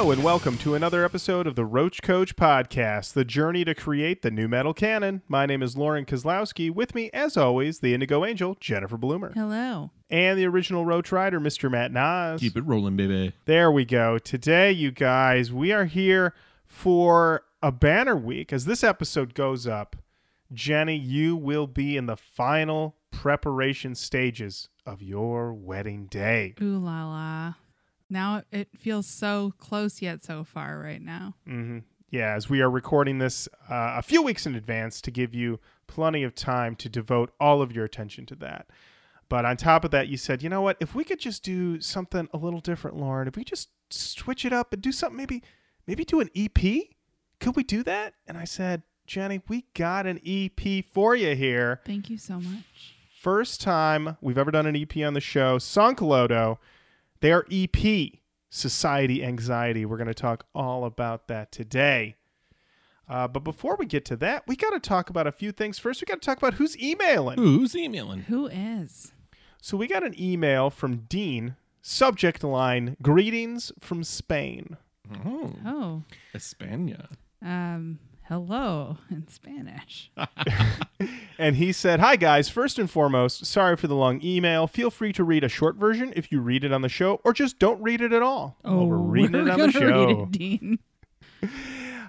Hello, and welcome to another episode of the Roach Koach Podcast, the journey to create the nu metal canon. My name is Lauren Kozlowski. With me, as always, the Indigo Angel, Jennifer Bloomer, Hello. and the original Roach Rider, Mr. Matt Nas. Keep it rolling, baby. There we go. Today, you guys, we are here for a banner week. As this episode goes up, Jenny, you will be in the final preparation stages of your wedding day. Ooh la la. Now it feels so close yet so far right now. hmm Yeah, as we are recording this uh, a few weeks in advance to give you plenty of time to devote all of your attention to that. But on top of that, you said, you know what? If we could just do something a little different, Lauren, if we just switch it up and do something, maybe, maybe do an EP. Could we do that? And I said, Jenny, we got an EP for you here. Thank you so much. First time we've ever done an EP on the show. Sunk Loto, their EP, Society Anxiety. We're going to talk all about that today. Uh, but before we get to that, we got to talk about a few things. First, we got to talk about who's emailing. Who's emailing? Who is? So we got an email from Dean. Subject line: Greetings from Spain. Oh, Oh. España. Um hello in Spanish. And he said, Hi guys, first and foremost, sorry for the long email. Feel free to read a short version if you read it on the show, or just don't read it at all. Oh, we're reading it on the gonna read show. it, Dean.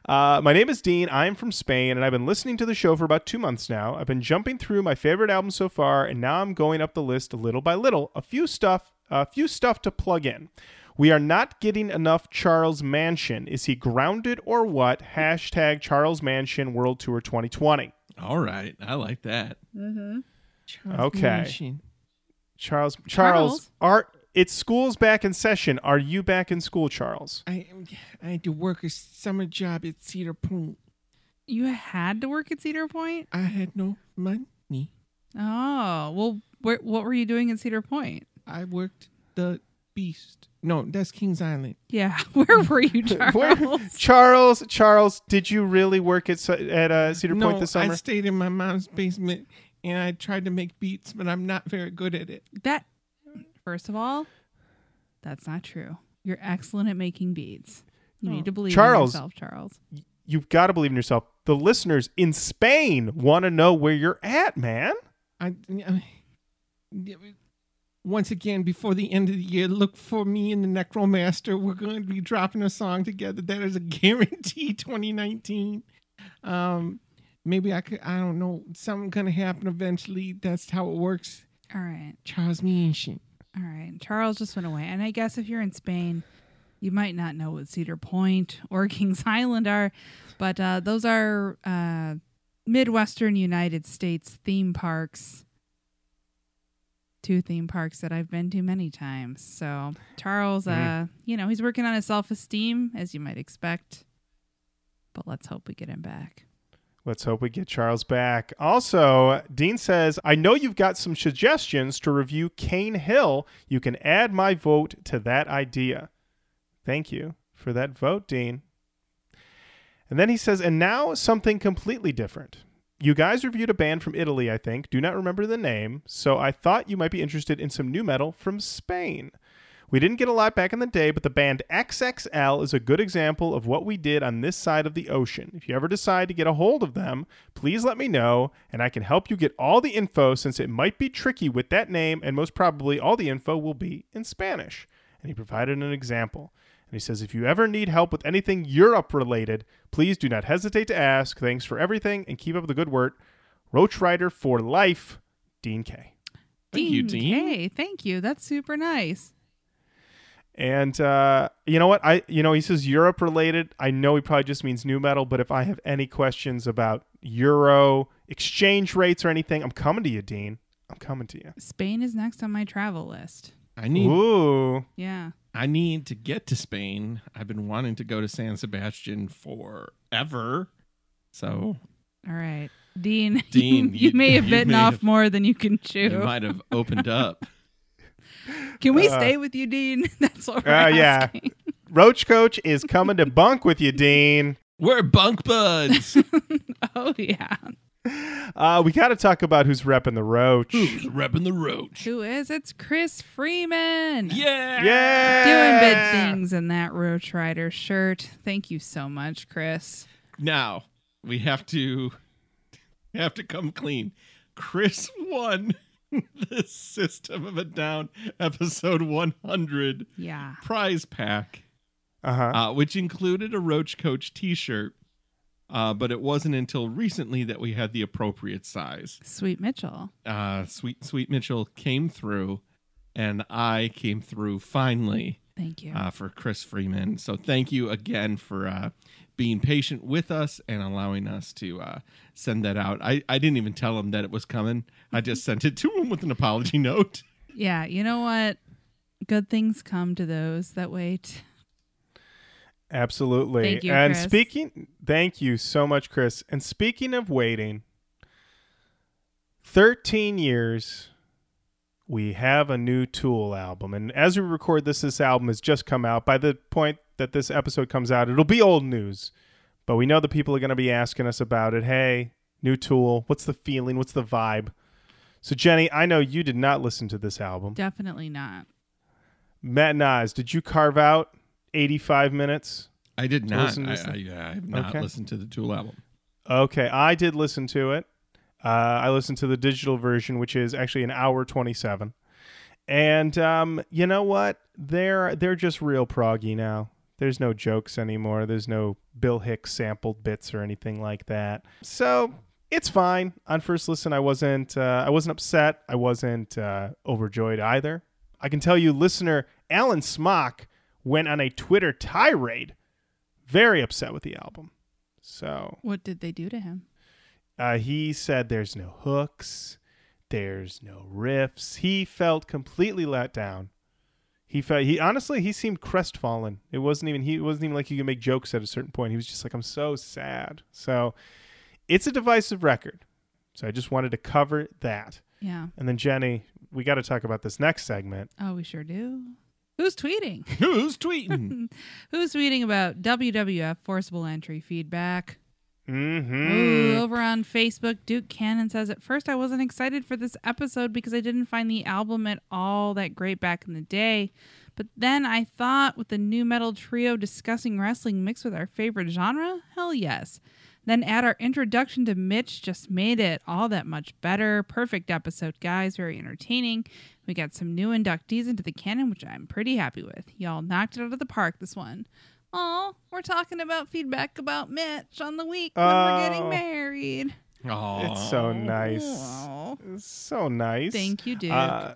Uh, my name is Dean. I'm from Spain, and I've been listening to the show for about two months now. I've been jumping through my favorite albums so far, and now I'm going up the list a little by little. A few stuff, a few stuff to plug in. We are not getting enough Charles Mansion. Is he grounded or what? Hashtag Charles Mansion World Tour 2020. All right, I like that. Mm-hmm. Okay. Charles, Charles, Charles? are it's school's back in session. Are you back in school, Charles? I I had to work a summer job at Cedar Point. You had to work at Cedar Point? I had no money. Oh, well where, what were you doing at Cedar Point? I worked the Beast. No, that's Kings Island. Yeah, where were you, Where- Charles? Charles, Charles, did you really work at at uh, Cedar no, Point this summer? I stayed in my mom's basement and I tried to make beats, but I'm not very good at it. that first of all, that's not true. You're excellent at making beats. You Oh. need to believe Charles. in yourself, Charles. You've got to believe in yourself. The listeners in Spain want to know where you're at, man. I, I once again before the end of the year, look for me and the Necromaster. We're going to be dropping a song together. That is a guarantee. 2019. Um, maybe I could. I don't know. Something gonna happen eventually. That's how it works. All right. Charles Mansion. All right. Charles just went away. And I guess if you're in Spain, you might not know what Cedar Point or Kings Island are, but uh, those are uh, Midwestern United States theme parks. Two theme parks that I've been to many times. So Charles, uh, you know, he's working on his self esteem, as you might expect. But let's hope we get him back. Let's hope we get Charles back. Also, Dean says, I know you've got some suggestions to review Cane Hill. You can add my vote to that idea. Thank you for that vote, Dean. And then he says, and now something completely different. You guys reviewed a band from Italy, I think. Do not remember the name, so I thought you might be interested in some nu metal from Spain. We didn't get a lot back in the day, but the band XXL is a good example of what we did on this side of the ocean. If you ever decide to get a hold of them, please let me know, and I can help you get all the info since it might be tricky with that name, and most probably all the info will be in Spanish. And he provided an example. And he says, if you ever need help with anything Europe related, please do not hesitate to ask. Thanks for everything, and keep up the good work. Roach Rider for life, Dean K. Thank you, Dean. Hey, thank you. That's super nice. And uh, you know what? I you know he says Europe related. I know he probably just means nu metal, but if I have any questions about euro exchange rates or anything, I'm coming to you, Dean. I'm coming to you. Spain is next on my travel list. I need Ooh, Yeah. I need to get to Spain. I've been wanting to go to San Sebastian forever. So All right. Dean, Dean, you, you- may have you bitten may off have- more than you can chew. you might have opened up. Can we Uh, stay with you, Dean? That's what we're Uh, yeah. Roach Koach is coming to bunk with you, Dean. We're bunk buds. oh yeah. Uh, we got to talk about who's repping the roach. Who's repping the roach? Who is? It's Chris Freeman. Yeah. Yeah. Doing big things in that Roach Rider shirt. Thank you so much, Chris. Now we have to have to come clean. Chris won the System of a Down episode 100 Yeah. prize pack, Uh-huh. uh, which included a Roach Koach T-shirt. Uh, but it wasn't until recently that we had the appropriate size. Sweet Mitchell. Uh, Sweet Sweet Mitchell came through, and I came through finally Thank you. uh, for Chris Freeman. So thank you again for uh, being patient with us and allowing us to uh, send that out. I, I didn't even tell him that it was coming. I just sent it to him with an apology note. yeah, you know what? Good things come to those that wait. Absolutely. Thank you, and Chris. speaking, thank you so much, Chris. And speaking of waiting, 13 years, we have a new Tool album. And as we record this, this album has just come out. By the point that this episode comes out, it'll be old news. But we know the people are going to be asking us about it. Hey, new Tool, what's the feeling? What's the vibe? So, Jenny, I know you did not listen to this album. Definitely not. Matt Nas, did you carve out 85 minutes? I did not. listen to I, I, yeah, I have not Okay. listened to the Tool album. Okay, I did listen to it. Uh, I listened to the digital version, which is actually an hour twenty-seven. And um, you know what? They're they're just real proggy now. There's no jokes anymore. There's no Bill Hicks sampled bits or anything like that. So it's fine. On first listen, I wasn't uh, I wasn't upset. I wasn't uh, overjoyed either. I can tell you, listener Alan Smock went on a Twitter tirade, very upset with the album. So What did they do to him? uh, he said there's no hooks, there's no riffs. He felt completely let down. He felt he honestly he seemed crestfallen. It wasn't even he wasn't even like he could make jokes at a certain point. He was just like I'm so sad. So it's a divisive record. So I just wanted to cover that. Yeah. And then Jenny, we got to talk about this next segment. Oh, we sure do. Who's tweeting? Who's tweeting? Who's tweeting about WWF Forceable Entry feedback? Mm-hmm. Ooh, over on Facebook, Duke Cannon says, At first, I wasn't excited for this episode because I didn't find the album at all that great back in the day. But then I thought, with the new metal trio discussing wrestling mixed with our favorite genre, hell yes. Then add our introduction to Mitch just made it all that much better. Perfect episode, guys. Very entertaining. We got some new inductees into the canon, which I'm pretty happy with. Y'all knocked it out of the park this one. Oh, we're talking about feedback about Mitch on the week when we're getting Oh. married. Oh, It's so nice. Oh, It's so nice. thank you, dude. Uh,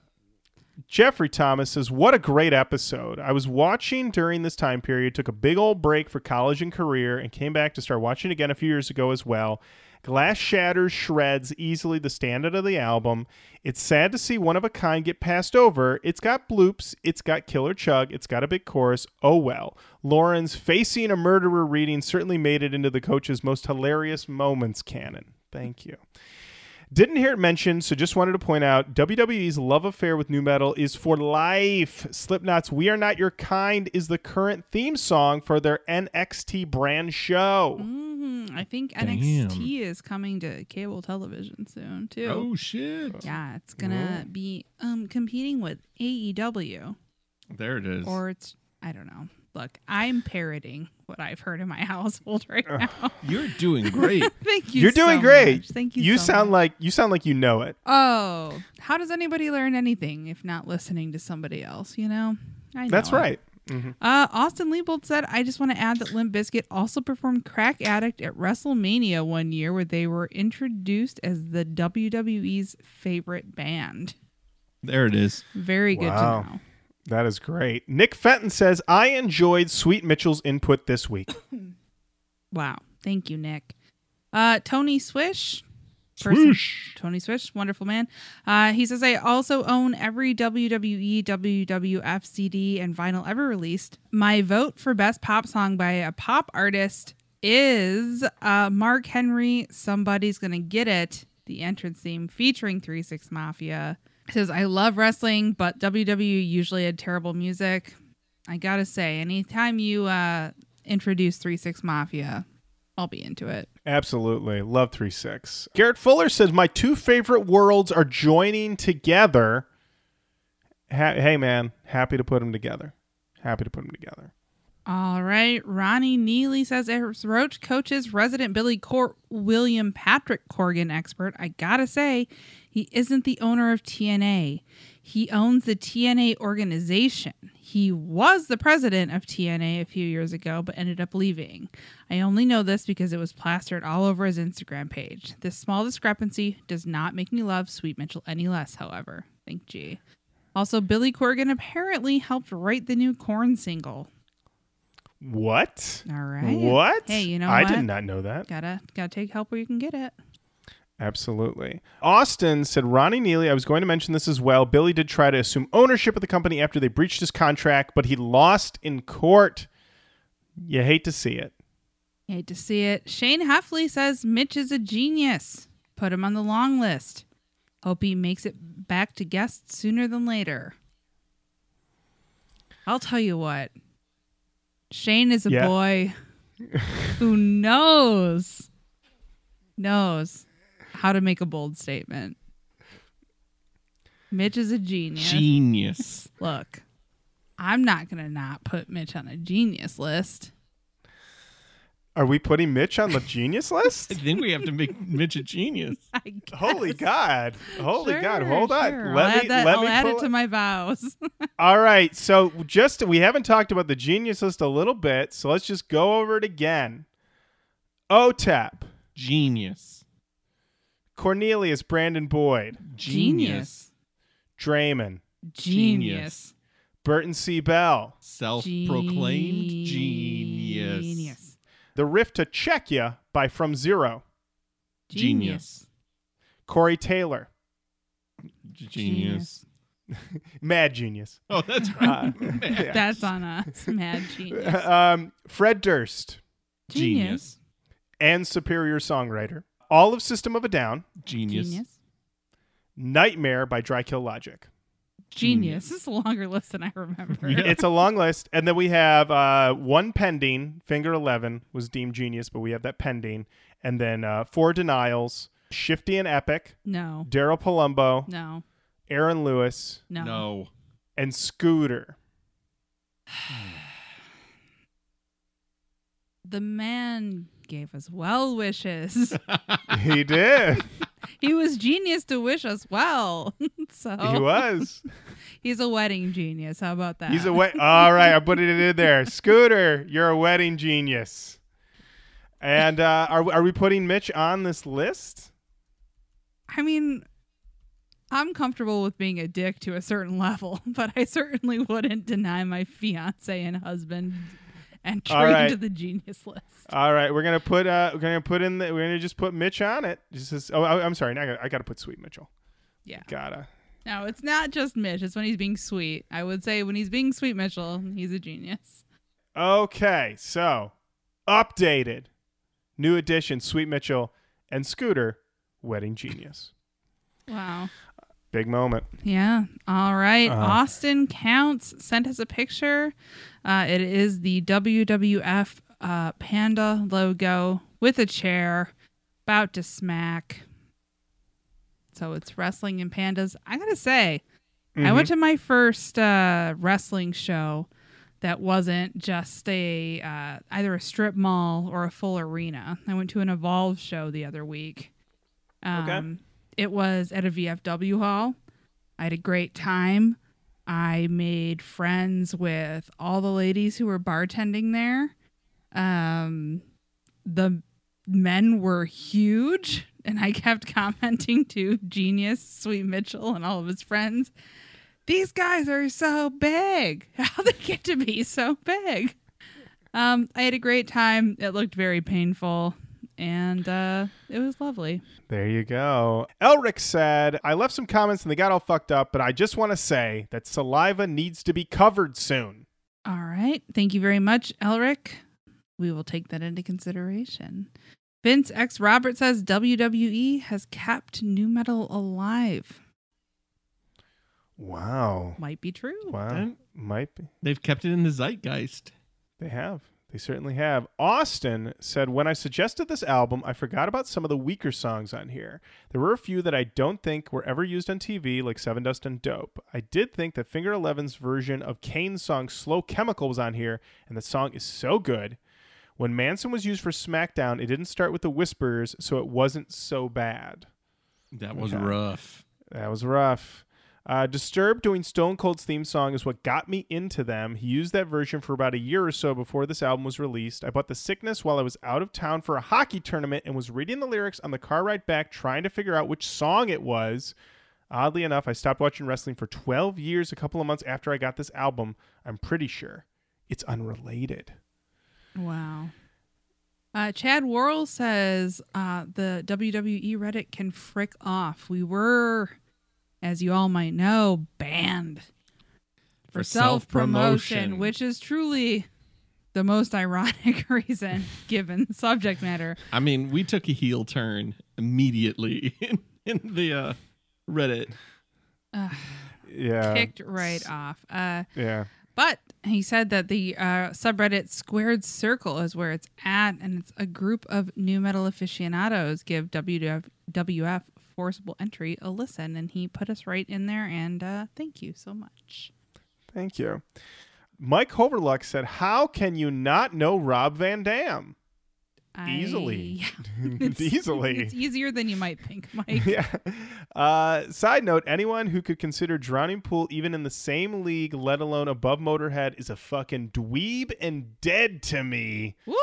Jeffrey Thomas says, What a great episode. I was watching during this time period, took a big old break for college and career, and came back to start watching again a few years ago as well. Glass shatters, shreds, easily the standard of the album. It's sad to see one of a kind get passed over. It's got bloops, it's got killer chug, it's got a big chorus. Oh well. Lauren's facing a murderer reading certainly made it into the coach's most hilarious moments canon. Thank you. Didn't hear it mentioned, so just wanted to point out WWE's love affair with nu metal is for life. Slipknot's We Are Not Your Kind is the current theme song for their NXT brand show. Mhm. I think Damn. NXT is coming to cable television soon too. Oh shit! Yeah, it's gonna be um competing with AEW There it is. or it's I don't know. Look, I'm parroting what I've heard in my household right now. You're doing great. Thank you. You're doing so great. much. Thank you. You so sound much. like you sound like you know it. Oh, how does anybody learn anything if not listening to somebody else? You know, I know That's it. right. Mhm. Uh, Austin Liebold said, I just want to add that Limp Bizkit also performed Crack Addict at WrestleMania one year where they were introduced as the WWE's favorite band. there it is. Very good Wow. to know. That is great. Nick Fenton says, I enjoyed Sweet Mitchell's input this week. Wow. Thank you, Nick. Uh, Tony Swish. Swoosh. Tony Swish, wonderful man. Uh, he says, I also own every WWE, WWF CD and vinyl ever released. My vote for best pop song by a pop artist is uh, Mark Henry, Somebody's Gonna Get It, the entrance theme featuring 3 6 Mafia. Says, I love wrestling, but WWE usually had terrible music. I gotta say, anytime you uh, introduce 3 6 Mafia, I'll be into it. Absolutely. Love 3 6. Garrett Fuller says, My two favorite worlds are joining together. Ha- hey, man. Happy to put them together. Happy to put them together. All right. Ronnie Neely says as Roach coaches resident Billy Cor- William Patrick Corgan expert. I gotta say, he isn't the owner of TNA. He owns the TNA organization. He was the president of TNA a few years ago, but ended up leaving. I only know this because it was plastered all over his Instagram page. This small discrepancy does not make me love Sweet Mitchell any less, however. Thank G. Also, Billy Corgan apparently helped write the new Korn single. What? All right. What? Hey, you know I what? did not know that. Gotta gotta take help where you can get it. Absolutely. Austin said, Ronnie Neely, I was going to mention this as well. Billy did try to assume ownership of the company after they breached his contract, but he lost in court. You hate to see it. Hate to see it. Shane Heffley says Mitch is a genius. Put him on the long list. Hope he makes it back to guests sooner than later. I'll tell you what. Shane is a Yeah. boy who knows knows how to make a bold statement. Mitch is a genius. Genius. Look, I'm not going to not put Mitch on a genius list. Are we putting Mitch on the genius list? I think we have to make Mitch a genius. I guess. Holy God. Holy Sure, God. Hold on. Let I'll me add, that, let I'll me add pull it to my vows. All right. So just we haven't talked about the genius list a little bit, so let's just go over it again. Otep, Genius. Cornelius Brandon Boyd, Genius. Draymond, Genius. Burton C. Bell, Self-proclaimed genius. Genius. The Rift to Czechia by From Zero, Genius. Corey Taylor, Genius. Mad Genius, Oh, that's right. Uh, yeah. That's on us. Mad genius. um, Fred Durst, Genius. and Superior Songwriter. All of System of a Down, Genius. Genius. Nightmare by Dry Kill Logic. Genius. This is a longer list than I remember. Yeah. it's a long list, and then we have uh, one pending. Finger Eleven was deemed genius, but we have that pending, and then uh, four denials. Shifty and Epic, No. Daryl Palumbo, No. Aaron Lewis, No. No. and Scooter. The man gave us well wishes. he did. he was genius to wish us well. so He was. he's a wedding genius. How about that? He's a wet. All right, I put it in there. Scooter, you're a wedding genius. And uh, are are we putting Mitch on this list? I mean, I'm comfortable with being a dick to a certain level, but I certainly wouldn't deny my fiance and husband All right. into the genius list. All right, we're gonna put uh, we're gonna put in the, we're gonna just put Mitch on it. Just as, oh, I- I'm sorry, now I got I got to put Sweet Mitchell. Yeah. Gotta. No, it's not just Mitch. It's when he's being sweet. I would say when he's being sweet Mitchell, he's a genius. Okay, so updated, new edition, Sweet Mitchell and Scooter, Wedding Genius. Wow. Big moment. Yeah. All right. Uh. Austin Counts sent us a picture. Uh, it is the WWF uh, Panda logo with a chair about to smack. So it's wrestling and pandas. I got to say, I went to my first uh, wrestling show that wasn't just a uh, either a strip mall or a full arena. I went to an Evolve show the other week. Um, It was at a VFW hall. I had a great time. I made friends with all the ladies who were bartending there. Um, the men were huge, and I kept commenting to Genius, Sweet Mitchell, and all of his friends. These guys are so big. How they get to be so big? Um, I had a great time. It looked very painful, and uh, it was lovely. There you go. Elric said, I left some comments and they got all fucked up, but I just want to say that saliva needs to be covered soon. All right. Thank you very much, Elric. We will take that into consideration. Vince X Robert says WWE has kept nu metal alive. Wow. Might be true. Wow. And Might be. they've kept it in the zeitgeist. They have. They certainly have. Austin said, When I suggested this album, I forgot about some of the weaker songs on here. There were a few that I don't think were ever used on TV, like Sevendust and Dope. I did think that Finger Eleven's version of Kane's song Slow Chemical was on here, and the song is so good. When Manson was used for SmackDown, it didn't start with the whispers, so it wasn't so bad. That was Okay. rough. That was rough. Uh, Disturbed doing Stone Cold's theme song is what got me into them. He used that version for about a year or so before this album was released. I bought The Sickness while I was out of town for a hockey tournament and was reading the lyrics on the car ride back, trying to figure out which song it was. Oddly enough, I stopped watching wrestling for 12 years a couple of months after I got this album. I'm pretty sure it's unrelated. Wow. Uh, Chad Worrell says uh, the WWE Reddit can frick off. We were, as you all might know, banned for, For self promotion, which is truly the most ironic reason given the subject matter. I mean, we took a heel turn immediately in, in the uh, Reddit. Uh, Yeah. kicked right off. Uh, Yeah. But he said that the uh, subreddit Squared Circle is where it's at, and it's a group of nu metal aficionados give WWF, WF Forceable Entry a listen, and he put us right in there. And uh, thank you so much. Thank you. Mike Hoverluck said, How can you not know Rob Van Dam? Easily. I, yeah, it's, Easily. It's easier than you might think, Mike. yeah. Uh, side note: Anyone who could consider Drowning Pool even in the same league, let alone above Motorhead, is a fucking dweeb and dead to me. Woo!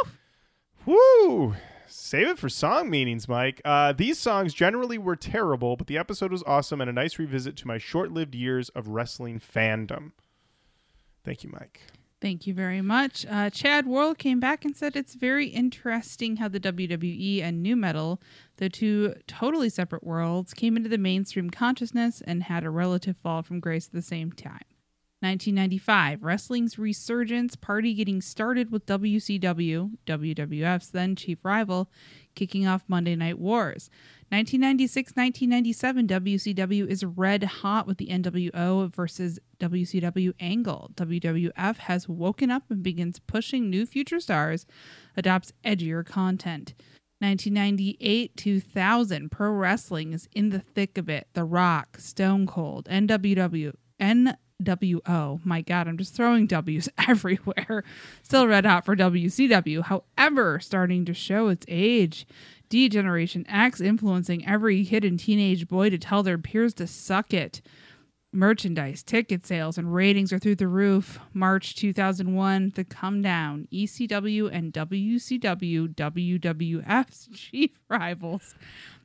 Woo! Save it for song meanings, Mike. Uh, these songs generally were terrible, but the episode was awesome and a nice revisit to my short-lived years of wrestling fandom. Thank you, Mike. Thank you very much. Uh, Chad Worrell came back and said it's very interesting how the WWE and nu metal, the two totally separate worlds, came into the mainstream consciousness and had a relative fall from grace at the same time. 1995, wrestling's resurgence, party getting started with WCW, WWF's then chief rival, kicking off Monday Night Wars. 1996 1997, WCW is red hot with the NWO versus WCW angle. WWF has woken up and begins pushing new future stars, adopts edgier content. 1998 2000, pro wrestling is in the thick of it. The Rock, Stone Cold, NWW, NWO. My God, I'm just throwing W's everywhere. Still red hot for WCW. However, starting to show its age. D Generation X influencing every hidden teenage boy to tell their peers to suck it. Merchandise, ticket sales, and ratings are through the roof. March 2001, The Come Down, ECW and WCW, WWF's chief rivals,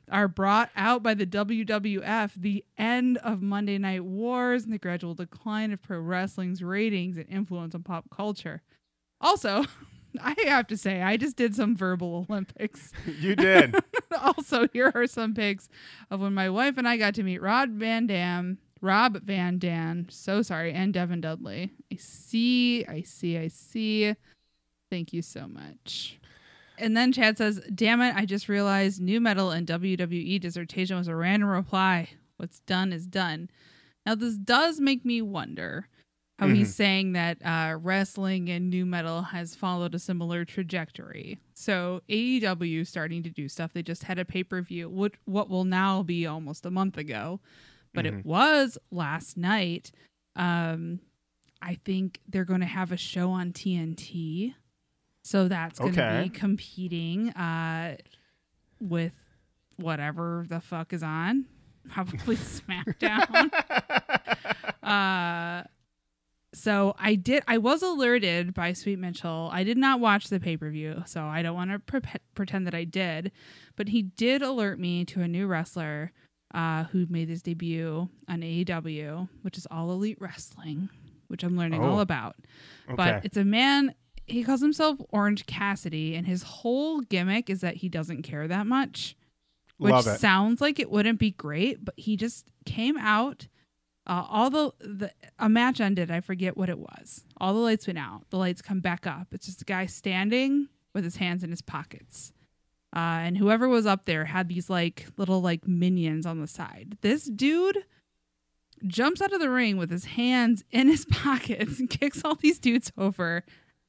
are brought out by the WWF. The end of Monday Night Wars and the gradual decline of pro wrestling's ratings and influence on pop culture. Also, I have to say, I just did some verbal Olympics. You did. also, here are some pics of when my wife and I got to meet Rod Van Dam, Rob Van Dam, so sorry, and Devon Dudley. I see, I see, I see. Thank you so much. And then Chad says, Damn it, I just realized nu metal and WWE dissertation was a random reply. What's done is done. Now, this does make me wonder how he's saying that uh, wrestling and nu metal has followed a similar trajectory. So AEW starting to do stuff. They just had a pay per view, what what will now be almost a month ago, but it was last night. Um, I think they're going to have a show on TNT, so that's going to Okay. be competing uh, with whatever the fuck is on. Probably SmackDown. uh so I did. I was alerted by Sweet Mitchell. I did not watch the pay per view, so I don't want to pre- pretend that I did. But he did alert me to a new wrestler uh, who made his debut on AEW, which is All Elite Wrestling, which I'm learning all Oh. about. Okay. But it's a man. He calls himself Orange Cassidy, and his whole gimmick is that he doesn't care that much which sounds like it wouldn't be great, but he just came out. Uh, all the, the a match ended. I forget what it was. All the lights went out. The lights come back up. It's just a guy standing with his hands in his pockets. Uh, and whoever was up there had these like little like minions on the side. This dude jumps out of the ring with his hands in his pockets and kicks all these dudes over,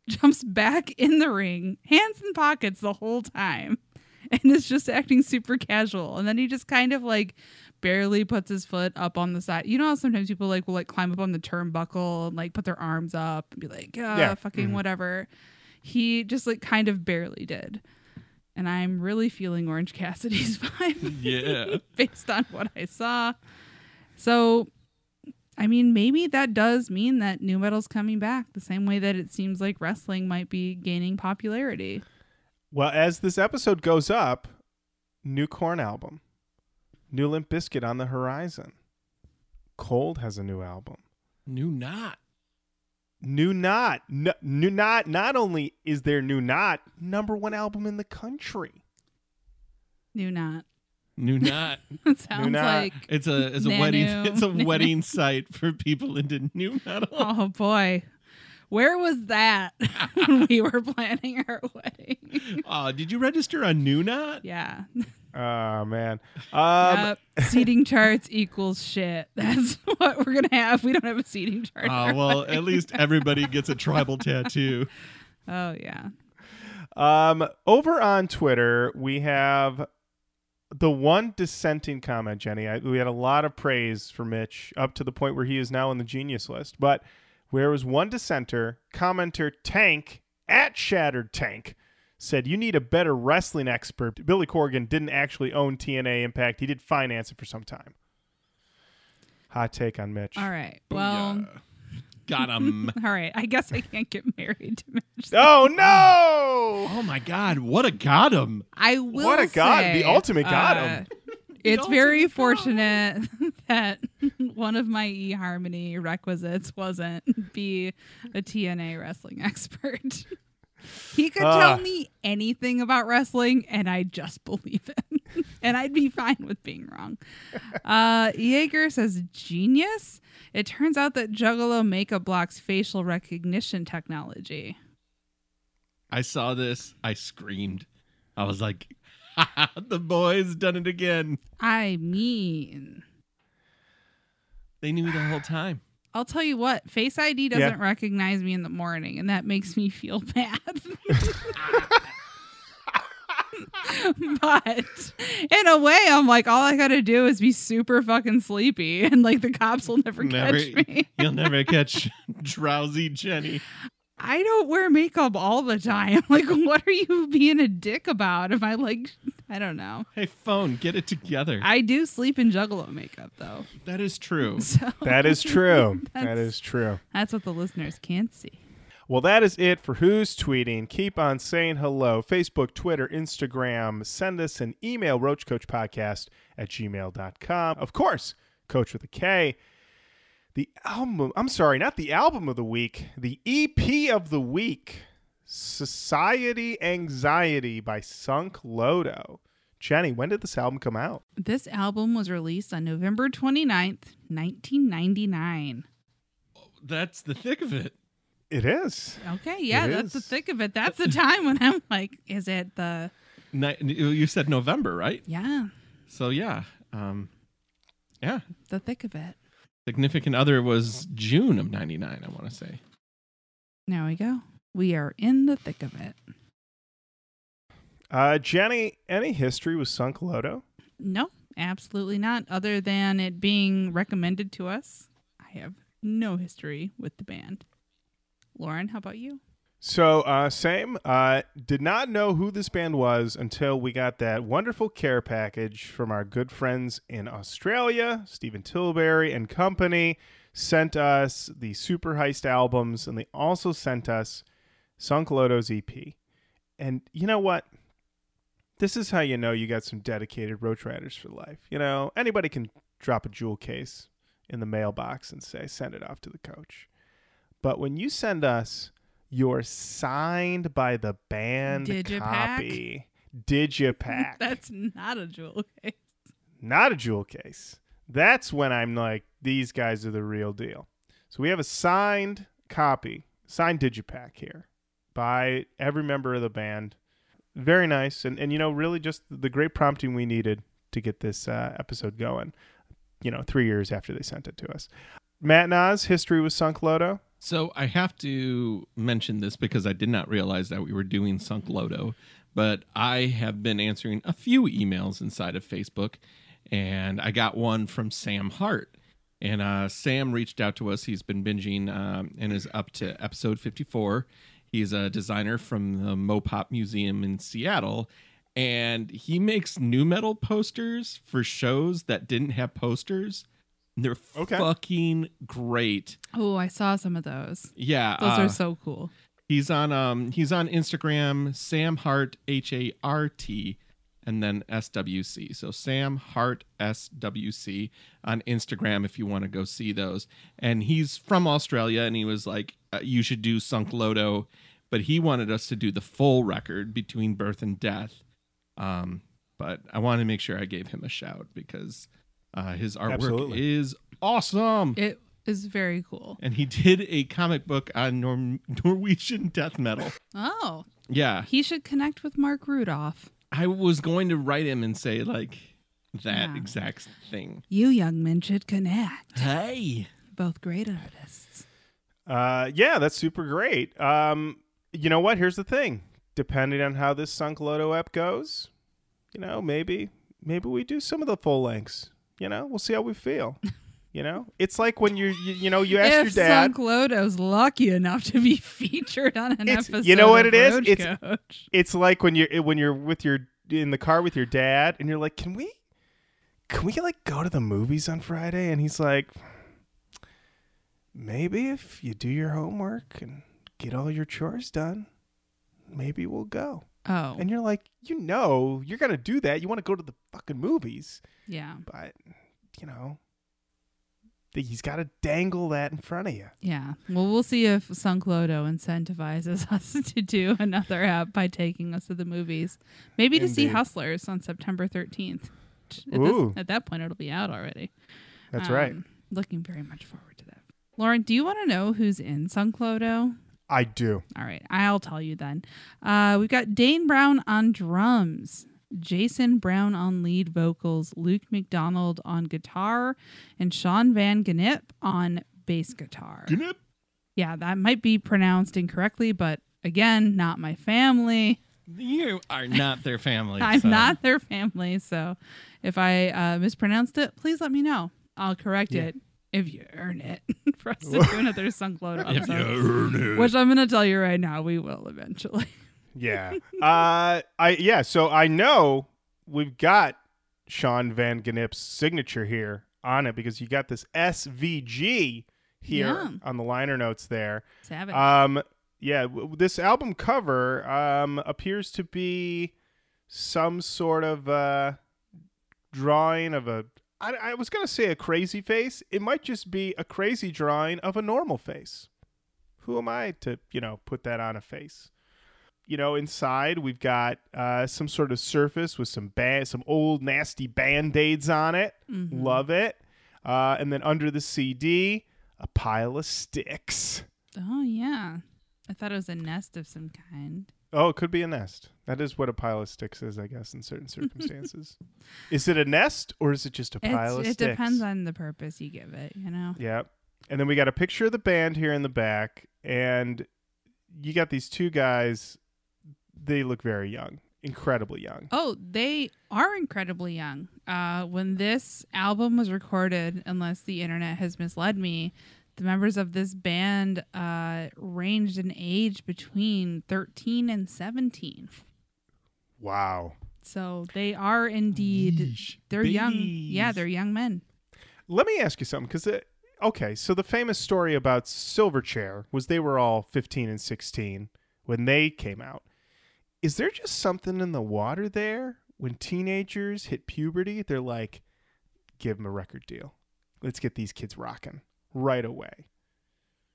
jumps back in the ring, hands in pockets the whole time, and is just acting super casual. And then he just kind of like barely puts his foot up on the side. You know how sometimes people like will like climb up on the turnbuckle and like put their arms up and be like, yeah, Yeah. fucking Mhm. whatever. He just like kind of barely did. And I'm really feeling Orange Cassidy's vibe Yeah. based on what I saw. So, I mean, maybe that does mean that nu metal's coming back the same way that it seems like wrestling might be gaining popularity. Well, as this episode goes up, new Korn album, new Limp Bizkit on the horizon. Cold has a new album. New knot. New Knot, N- New Knot. Not only is there New Knot, number one album in the country. New Knot. New knot. It sounds Knot. like, It's a it's a Nanu. wedding it's a wedding site for people into nu metal. oh boy. Where was that when we were planning our wedding? Oh, did you register a new knot? yeah. Oh man. Um, Yep. Seating charts equals shit. That's what we're going to have. We don't have a seating chart. Oh our well, wedding. at least everybody gets a tribal tattoo. Oh, yeah. Um, over on Twitter, we have the one dissenting comment, Jenny. I, we had a lot of praise for Mitch up to the point where he is now in the genius list. But where was one dissenter, commenter Tank at Shattered Tank said, You need a better wrestling expert. Billy Corgan didn't actually own TNA Impact, he did finance it for some time. Hot take on Mitch. All right. Well, Booyah. Got him. all right. I guess I can't get married to Mitch. Oh no! Oh my god, what a got him. I will What a god, say, the ultimate god uh. It's ultimate very god. fortunate that one of my eHarmony requisites wasn't be a TNA wrestling expert. He could Ah. tell me anything about wrestling and I'd just believe it. and I'd be fine with being wrong. Uh, Jaeger says genius. It turns out that Juggalo makeup blocks facial recognition technology. I saw this, I screamed. I was like, the boys done it again. I mean, They knew the whole time. I'll tell you what, Face ID doesn't recognize me in the morning, and that makes me feel bad. but in a way, I'm like, all I gotta do is be super fucking sleepy, and like the cops will never, Never- catch me. You'll never catch drowsy Jenny. I don't wear makeup all the time. Like, what are you being a dick about? If I like, I don't know. Hey, phone, get it together. I do sleep in Juggalo makeup though, that is true. so That is true. That's- true. that's what the listeners can't see. Well, that is it for Who's Tweeting. Keep on saying hello. Facebook, Twitter, Instagram. Send us an email, roachkoachpodcast at gmail.com. Of course, Coach with a K. The album, I'm sorry, not the album of the week, the EP of the week, Society Anxiety by Sunk Loto. Jenny, when did this album come out? This album was released on November 29th, 1999. That's the thick of it. It is. Okay, yeah, It that's the thick of it. That's the time when I'm like, is it the Ni- You said November, right? yeah, So yeah, um, yeah. the thick of it. Significant other was June of '99. I want to say. There we go. We are in the thick of it. Uh, Jenny, any history with Sunk Loto? No, absolutely not. Other than it being recommended to us, I have no history with the band. Lauren, how about you? So, uh, same. Uh, did not know who this band was until we got that wonderful care package from our good friends in Australia, Stephen Tilbury and company. Sent us the Superheist albums, and they also sent us Sunk EP. And you know what? This is how you know you got some dedicated Roach Riders for life. You know, anybody can drop a jewel case in the mailbox and say, send it off to the coach. But when you send us your signed by the band Digipack? copy, Digipack, That's not a jewel case. not a jewel case. That's when I'm like, these guys are the real deal. So we have a signed copy, signed Digipack here by every member of the band. Very nice. And, and you know, really just the great prompting we needed to get this uh, episode going, you know, three years after they sent it to us. Matt Nas, history with Sunk Loto. So I have to mention this because I did not realize that we were doing Sunk Loto, but I have been answering a few emails inside of Facebook, and I got one from Sam Hart. And uh, Sam reached out to us. He's been binging um, and is up to episode 54. He's a designer from the Mopop Museum in Seattle, and he makes nu metal posters for shows that didn't have posters. They're Okay. fucking great. Oh, I saw some of those. Yeah, Those uh, are so cool. He's on um he's on Instagram Sam Hart H A R T and then SWC. So Sam Hart SWC on Instagram if you want to go see those. And he's from Australia and he was like uh, you should do Sunk Loto, but he wanted us to do the full record between birth and death. Um but I wanted to make sure I gave him a shout because uh, his artwork Absolutely. is awesome. It is very cool. and he did a comic book on Nor- Norwegian death metal. Oh, Yeah, he should connect with Mark Rudolph. I was going to write him and say like that Yeah. exact thing. You young men should connect. Hey, Both great artists. Uh, yeah, that's super great. Um, you know what? Here's the thing. Depending on how this Sunk Loto app goes, you know, maybe maybe we do some of the full lengths. You know, we'll see how we feel. You know, it's like when you're, you, you know, you ask if your dad. Sunk Loto's lucky enough to be featured on an It's- episode, you know what it is? Road It's- Coach. It's like when you're when you're with your in the car with your dad, and you're like, "Can we, can we like go to the movies on Friday?" And he's like, "Maybe if you do your homework and get all your chores done, maybe we'll go." Oh, And you're like, you know, you're gonna do that. You want to go to the fucking movies, yeah, but you know, he's got to dangle that in front of you. yeah. Well, we'll see if Sunk Loto incentivizes us to do another app by taking us to the movies. Maybe to see Indeed. Hustlers on September 13th. At, Ooh. this, at that point, it'll be out already. That's right. Um, Looking very much forward to that. Lauren, do you want to know who's in Sunk Loto? I do. All right, I'll tell you then. Uh, we've got Dane Brown on drums, Jason Brown on lead vocals, Luke McDonald on guitar, and Sean Van Gennip on bass guitar. Yeah, that might be pronounced incorrectly, but again, not my family. you are not their family. I'm so- not their family, so if I uh, mispronounced it, please let me know. I'll correct Yeah. it if you earn it for us to do another Sunk you episode. Which I'm going to tell you right now, we will eventually. Yeah. uh, I yeah. So I know we've got Sean Van Gennip's signature here on it because you got this SVG here Yeah. on the liner notes there. Savage. Um, yeah, w- this album cover um, appears to be some sort of uh, drawing of a. I, I was gonna say a crazy face. It might just be a crazy drawing of a normal face. Who am I to you know put that on a face? You know, inside we've got uh, some sort of surface with some ba- some old nasty band aids on it. Mhm. Love it. Uh, and then under the CD, a pile of sticks. Oh yeah, I thought it was a nest of some kind. Oh, it could be a nest. That is what a pile of sticks is, I guess, in certain circumstances. is it a nest or is it just a pile It's, of it sticks? depends on the purpose you give it. You know. Yeah. And then we got a picture of the band here in the back, and you got these two guys. They look very young, incredibly young. Oh, they are incredibly young. Uh, when this album was recorded, unless the internet has misled me, the members of this band uh, ranged in age between 13 and 17. Wow. So they are indeed Yeesh. they're young. Yeah, they're young men. Let me ask you something, because uh, okay, so the famous story about Silverchair was they were all 15 and 16 when they came out. Is there just something in the water there when teenagers hit puberty? They're like, give them a record deal. Let's get these kids rocking right away.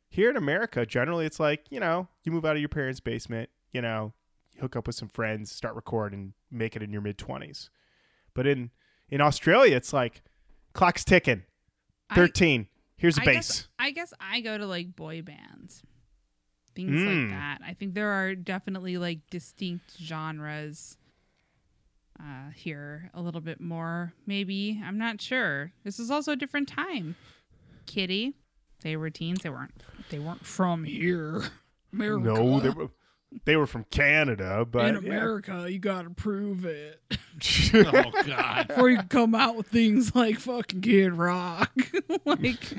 Here in America, generally, it's like you know, you move out of your parents' basement, you know, you hook up with some friends, start recording, make it in your mid 20s. But in in Australia, it's like clock's ticking. I- 13. Here's a I bass. guess, I guess I go to like boy bands, things Mm. like that. I think there are definitely like distinct genres uh, here a little bit more. Maybe I'm not sure. This is also a different time. Kitty, they were teens. They weren't. They weren't from here. America. No, they were they were from Canada, but in America, you gotta prove it. Oh God. before you come out with things like fucking Kid Rock. like,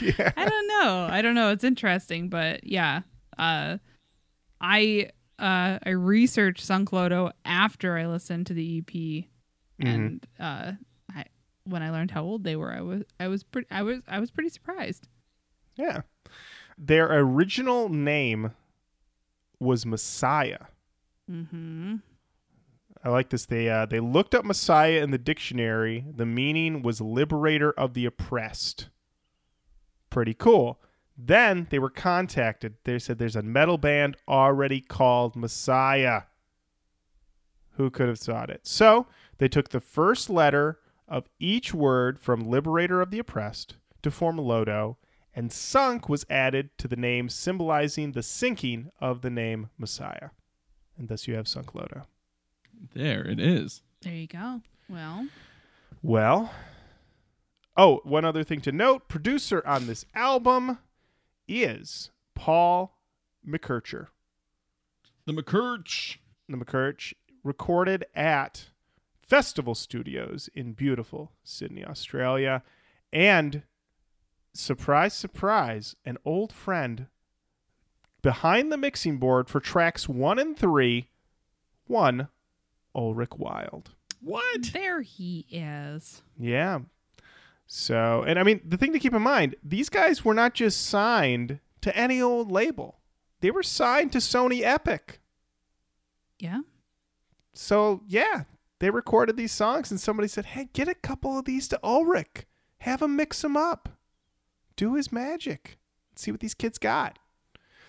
yeah. I don't know. I don't know. It's interesting, but yeah. Uh, I uh I researched Sunk Loto after I listened to the EP, Mm-hmm. and uh, I when I learned how old they were, I was I was pretty I was I was pretty surprised. Yeah. Their original name was Messiah. Mm-hmm. I like this. They uh, they looked up Messiah in the dictionary. The meaning was liberator of the oppressed. Pretty cool. Then they were contacted. They said there's a metal band already called Messiah. Who could have thought it? So they took the first letter of each word from liberator of the oppressed to form Loto, and sunk was added to the name, symbolizing the sinking of the name Messiah. And thus you have sunk Loto. There it is. There you go. Well, Well, oh, one other thing to note producer on this album is Paul McKercher. The McCurch. The McKerch recorded at Festival Studios in beautiful Sydney, Australia. And surprise, surprise, an old friend behind the mixing board for tracks one and three, one Ulrich Wild. What? there he is. Yeah. So, and I mean, the thing to keep in mind, these guys were not just signed to any old label. They were signed to Sony Epic. Yeah. So, yeah, they recorded these songs and somebody said, "Hey, get a couple of these to Ulrich. Have him mix them up. Do his magic. Let's See what these kids got."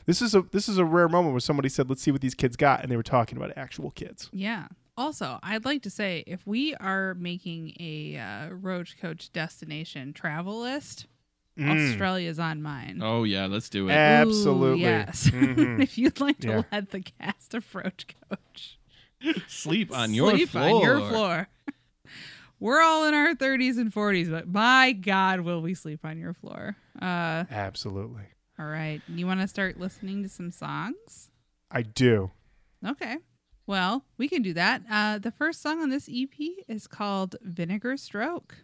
This is a this is a rare moment where somebody said, "Let's see what these kids got," and they were talking about actual kids. Yeah. Also, I'd like to say if we are making a uh, Roach Koach destination travel list, Mm. Australia's on mine. Oh yeah, let's do it. Absolutely. Ooh, yes. Mhm. if you'd like to Yeah. let the cast of Roach Koach Sleep on your sleep floor. on your floor. We're all in our 30s and 40s, but by God, will we sleep on your floor? Uh, Absolutely. all right. You want to start listening to some songs? I do. Okay. Well, we can do that. Uh, the first song on this EP is called Vinegar Stroke.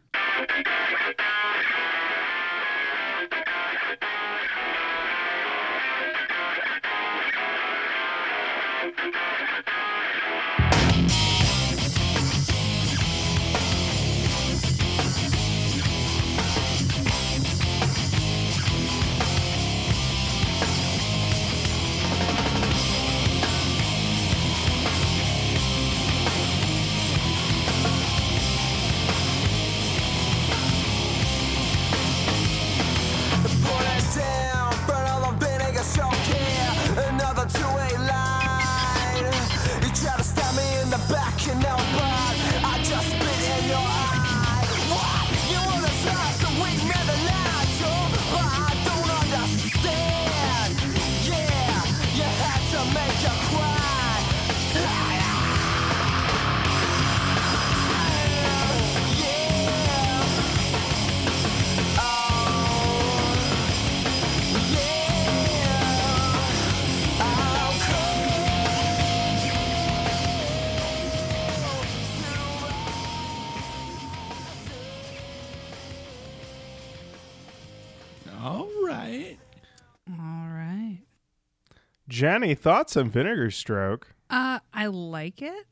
Jenny, thoughts on Vinegar Stroke? Uh, I like it.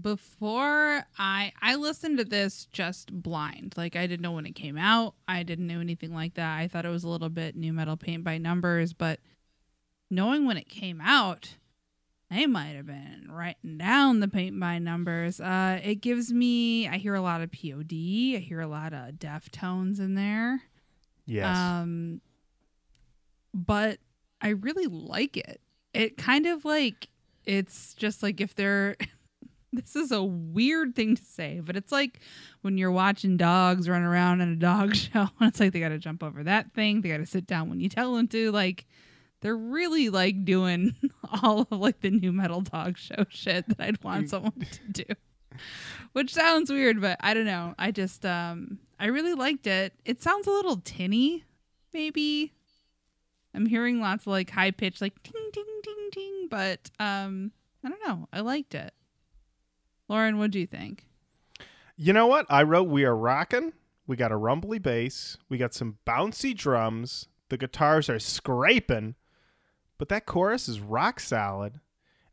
Before I I listened to this just blind. Like I didn't know when it came out. I didn't know anything like that. I thought it was a little bit nu metal paint by numbers, but knowing when it came out, they might have been writing down the paint by numbers. Uh it gives me I hear a lot of POD, I hear a lot of Deftones in there. Yes. Um, but I really like it. It kind of like it's just like if they're. this is a weird thing to say, but it's like when you're watching dogs run around in a dog show, and it's like they got to jump over that thing, they got to sit down when you tell them to. Like they're really like doing all of like the nu metal dog show shit that I'd want someone to do. Which sounds weird, but I don't know. I just um I really liked it. It sounds a little tinny maybe. I'm hearing lots of like high pitch, like ting ting ting ting, but um, I don't know. I liked it. Lauren, what do you think? You know what? I wrote We Are Rockin'. We got a rumbly bass. We got some bouncy drums. The guitars are scraping, but that chorus is rock solid.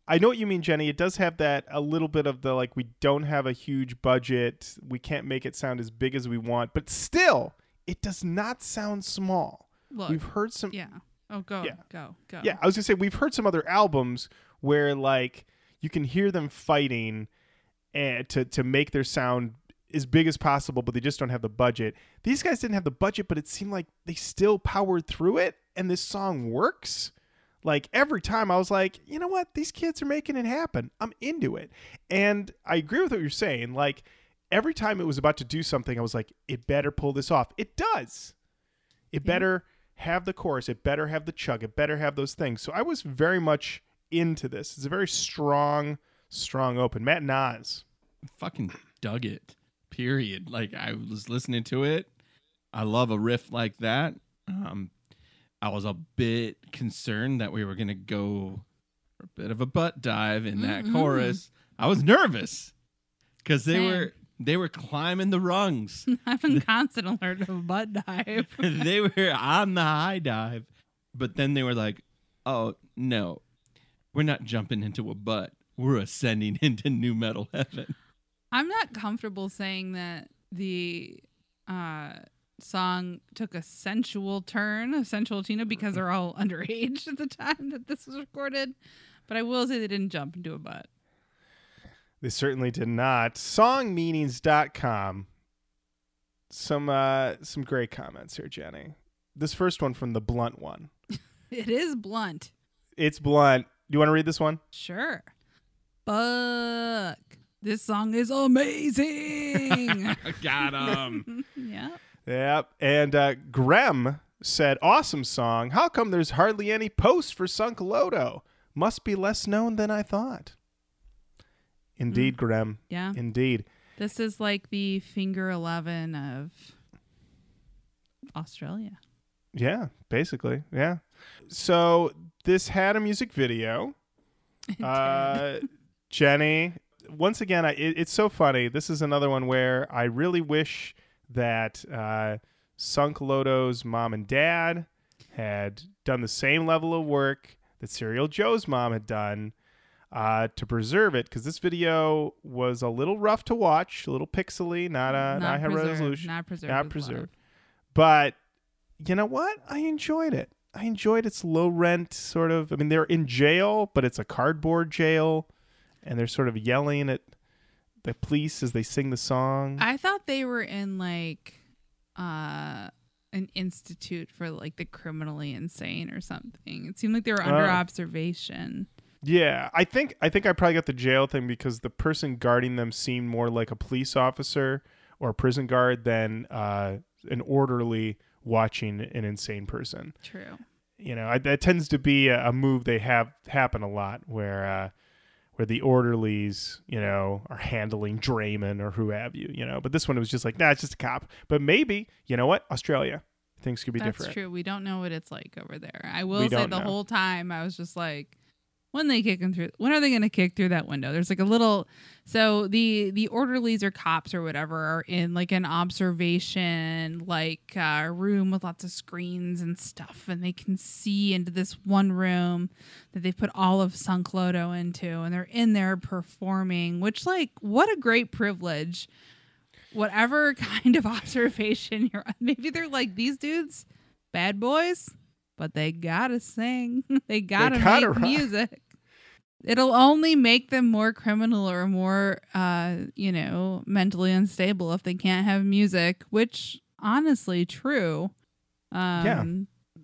I know what you mean, Jenny. It does have that a little bit of the like, we don't have a huge budget. We can't make it sound as big as we want, but still, it does not sound small. Look, We've heard some. yeah. Oh, go, Yeah. go, go. Yeah, I was gonna say we've heard some other albums where like you can hear them fighting and to to make their sound as big as possible, but they just don't have the budget. These guys didn't have the budget, but it seemed like they still powered through it, and this song works. Like every time, I was like, you know what? These kids are making it happen. I'm into it, and I agree with what you're saying. Like every time it was about to do something, I was like, it better pull this off. It does. It better have the chorus. It better have the chug. It better have those things. So I was very much into this. It's a very strong, strong open. Matt Nas. fucking dug it. Period. Like I was listening to it. I love a riff like that. Um, I was a bit concerned that we were gonna go a bit of a butt dive in that Mhm. chorus. I was nervous because they Same. were they were climbing the rungs. I'm in constant alert of a butt dive. they were on the high dive, but then they were like, "Oh no, we're not jumping into a butt. We're ascending into nu metal heaven." I'm not comfortable saying that the uh, song took a sensual turn, a sensual Tina, because they're all underage at the time that this was recorded. But I will say they didn't jump into a butt. They certainly did not. Songmeanings.com. Some uh some great comments here, Jenny. This first one from the blunt one. It is blunt. It's blunt. Do you want to read this one? Sure. Fuck. This song is amazing. Got him. yeah. Yep. And uh, Grem said, "Awesome song. How come there's hardly any post for Sunk Loto? Must be less known than I thought." Indeed, Graham. Yeah. Indeed. This is like the finger 11 of Australia. Yeah, basically. Yeah. So this had a music video. Uh, Jenny, once again, I, it, it's so funny. This is another one where I really wish that uh, Sunk Loto's mom and dad had done the same level of work that Serial Joe's mom had done uh, to preserve it, because this video was a little rough to watch, a little pixely, not a not, high resolution, Not preserved. not preserved. But you know what? I enjoyed it. I enjoyed its low rent sort of. I mean, they're in jail, but it's a cardboard jail, and they're sort of yelling at the police as they sing the song. I thought they were in like uh an institute for like the criminally insane or something. It seemed like they were under Oh. observation. Yeah, I think I think I probably got the jail thing because the person guarding them seemed more like a police officer or a prison guard than uh, an orderly watching an insane person. True. you know I, that tends to be a, a move they have happen a lot where uh where the orderlies you know are handling Draymond or who have you you know but this one it was just like nah it's just a cop but maybe you know what Australia things could be That's different true. We don't know what it's like over there. I will say the know. whole time I was just like, when they kicking through, when are they going to kick through that window? There's like a little, so the the orderlies or cops or whatever are in like an observation like uh, room with lots of screens and stuff, and they can see into this one room that they've put all of Sunk Loto into, and they're in there performing. Which like, what a great privilege whatever kind of observation you're on. Maybe they're like these dudes, bad boys, but they gotta sing. they gotta, gotta make rock. music. It'll only make them more criminal or more, uh, you know, mentally unstable if they can't have music. Which, honestly, true. Um, Yeah.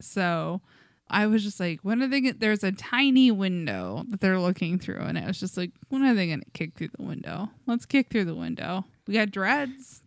So, I was just like, when are they? Get, there's a tiny window that they're looking through, and I was just like, when are they gonna kick through the window? Let's kick through the window. We got dreads.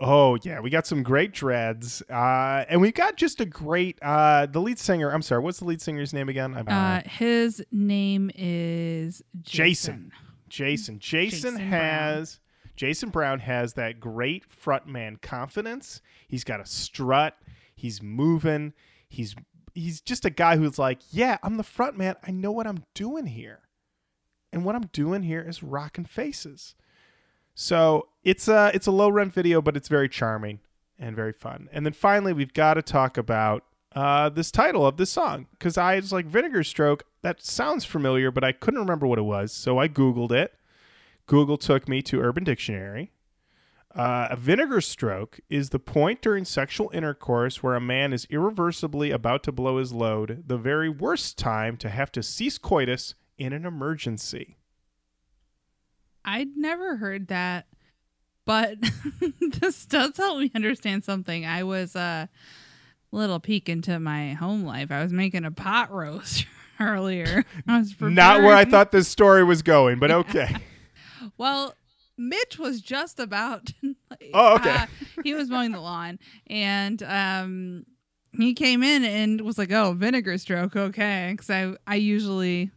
Oh yeah we got some great dreads uh and we've got just a great uh the lead singer I'm sorry what's the lead singer's name again Uh, his name is Jason. Jason. Jason. Jason, Jason has Jason Brown has that great frontman confidence. He's got a strut. He's moving. He's he's just a guy who's like, yeah, I'm the frontman. I know what I'm doing here, and what I'm doing here is rocking faces. So it's a it's a low rent video, but it's very charming and very fun. And then finally, we've got to talk about uh, this title of this song because I was like Vinegar Stroke. That sounds familiar, but I couldn't remember what it was, so I googled it. Google took me to Urban Dictionary. Uh, a vinegar stroke is the point during sexual intercourse where a man is irreversibly about to blow his load, the very worst time to have to cease coitus in an emergency. I'd never heard that, but this does help me understand something. I was uh, a little peek into my home life. I was making a pot roast earlier. I was Not where I thought this story was going, but okay. Well, Mitch was just about. Oh, okay. uh, he was mowing the lawn, and um, he came in and was like, "Oh, vinegar stroke, okay." Because I I usually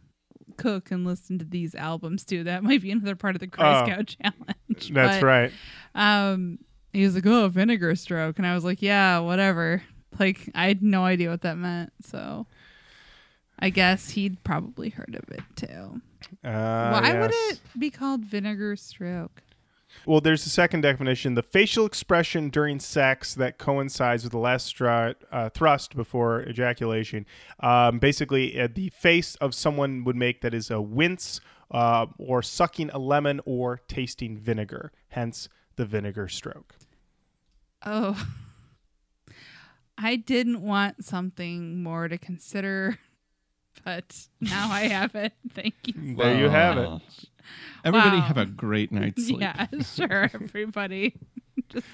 cook and listen to these albums too. That might be another part of the Cry Oh. Scout challenge. That's But, right. Um, he was like, "Oh, vinegar stroke," and I was like, "Yeah, whatever." Like I had no idea what that meant, so. I guess he'd probably heard of it too. Uh, Why would it be called vinegar stroke? Well, there's a second definition: the facial expression during sex that coincides with the last uh, thrust before ejaculation. Um, basically, uh, the face of someone would make that is a wince uh, or sucking a lemon or tasting vinegar. Hence, the vinegar stroke. Oh. I didn't want something more to consider, but now I have it. Thank you. There you have it. Wow. Everybody Wow. have a great night's sleep. Yeah, sure, everybody. Just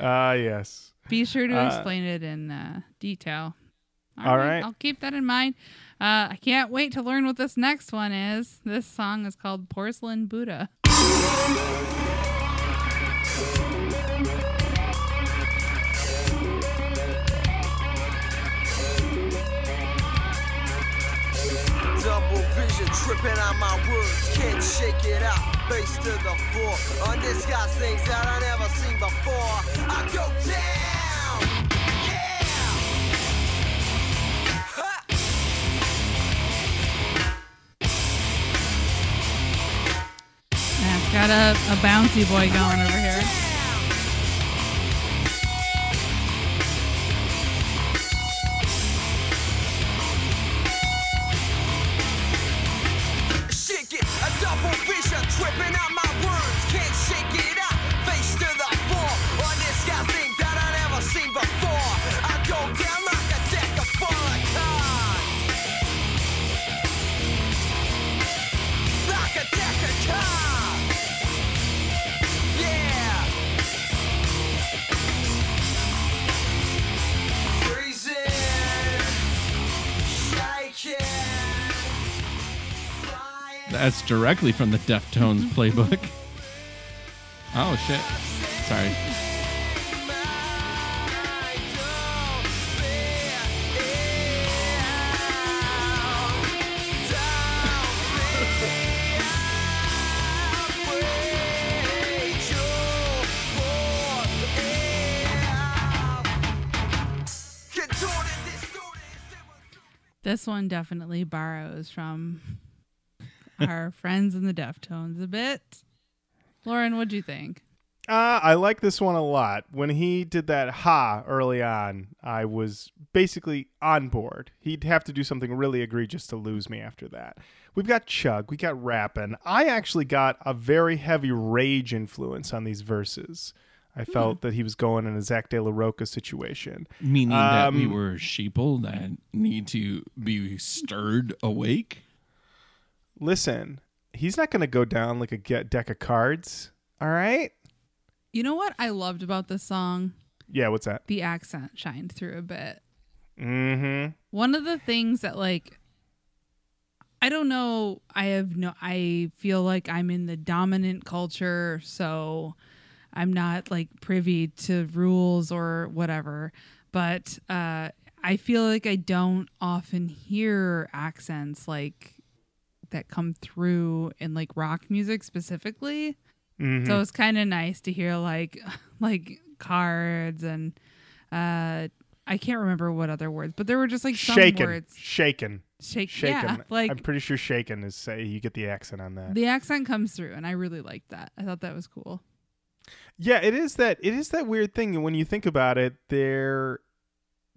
Ah, yes. be sure to Uh, explain it in uh, detail. all right. I'll keep that in mind. Uh, I can't wait to learn what this next one is. This song is called Porcelain Buddha. Tripping on my words, can't shake it out. Face to the floor, undisguised things that I never seen before. I go down, got a, a bouncy boy going over here. That's directly from the Deftones playbook. Oh shit. Sorry. This one definitely borrows from our friends in the Deftones a bit. Lauren, what'd you think? Uh, I like this one a lot. When he did that ha early on, I was basically on board. He'd have to do something really egregious to lose me after that. We've got Chug, we got rapping. I actually got a very heavy rage influence on these verses. I felt that he was going in a Zack de la Rocha situation. Meaning that we Um, were sheeple that need to be stirred awake. Listen, he's not going to go down like a get deck of cards. All right? You know what I loved about this song? Yeah, what's that? The accent shined through a bit. Mm-hmm. One of the things that like I don't know, I have no I feel like I'm in the dominant culture, so I'm not like privy to rules or whatever. But uh I feel like I don't often hear accents like that come through in like rock music specifically. Mm-hmm. So it's kind of nice to hear like like cards and uh I can't remember what other words, but there were just like some shaken, words. shaken, Shake, shaken. yeah, like I'm pretty sure shaken is say you get the accent on that. the accent comes through, and I really liked that. I thought that was cool. Yeah, it is that it is that weird thing when you think about it. There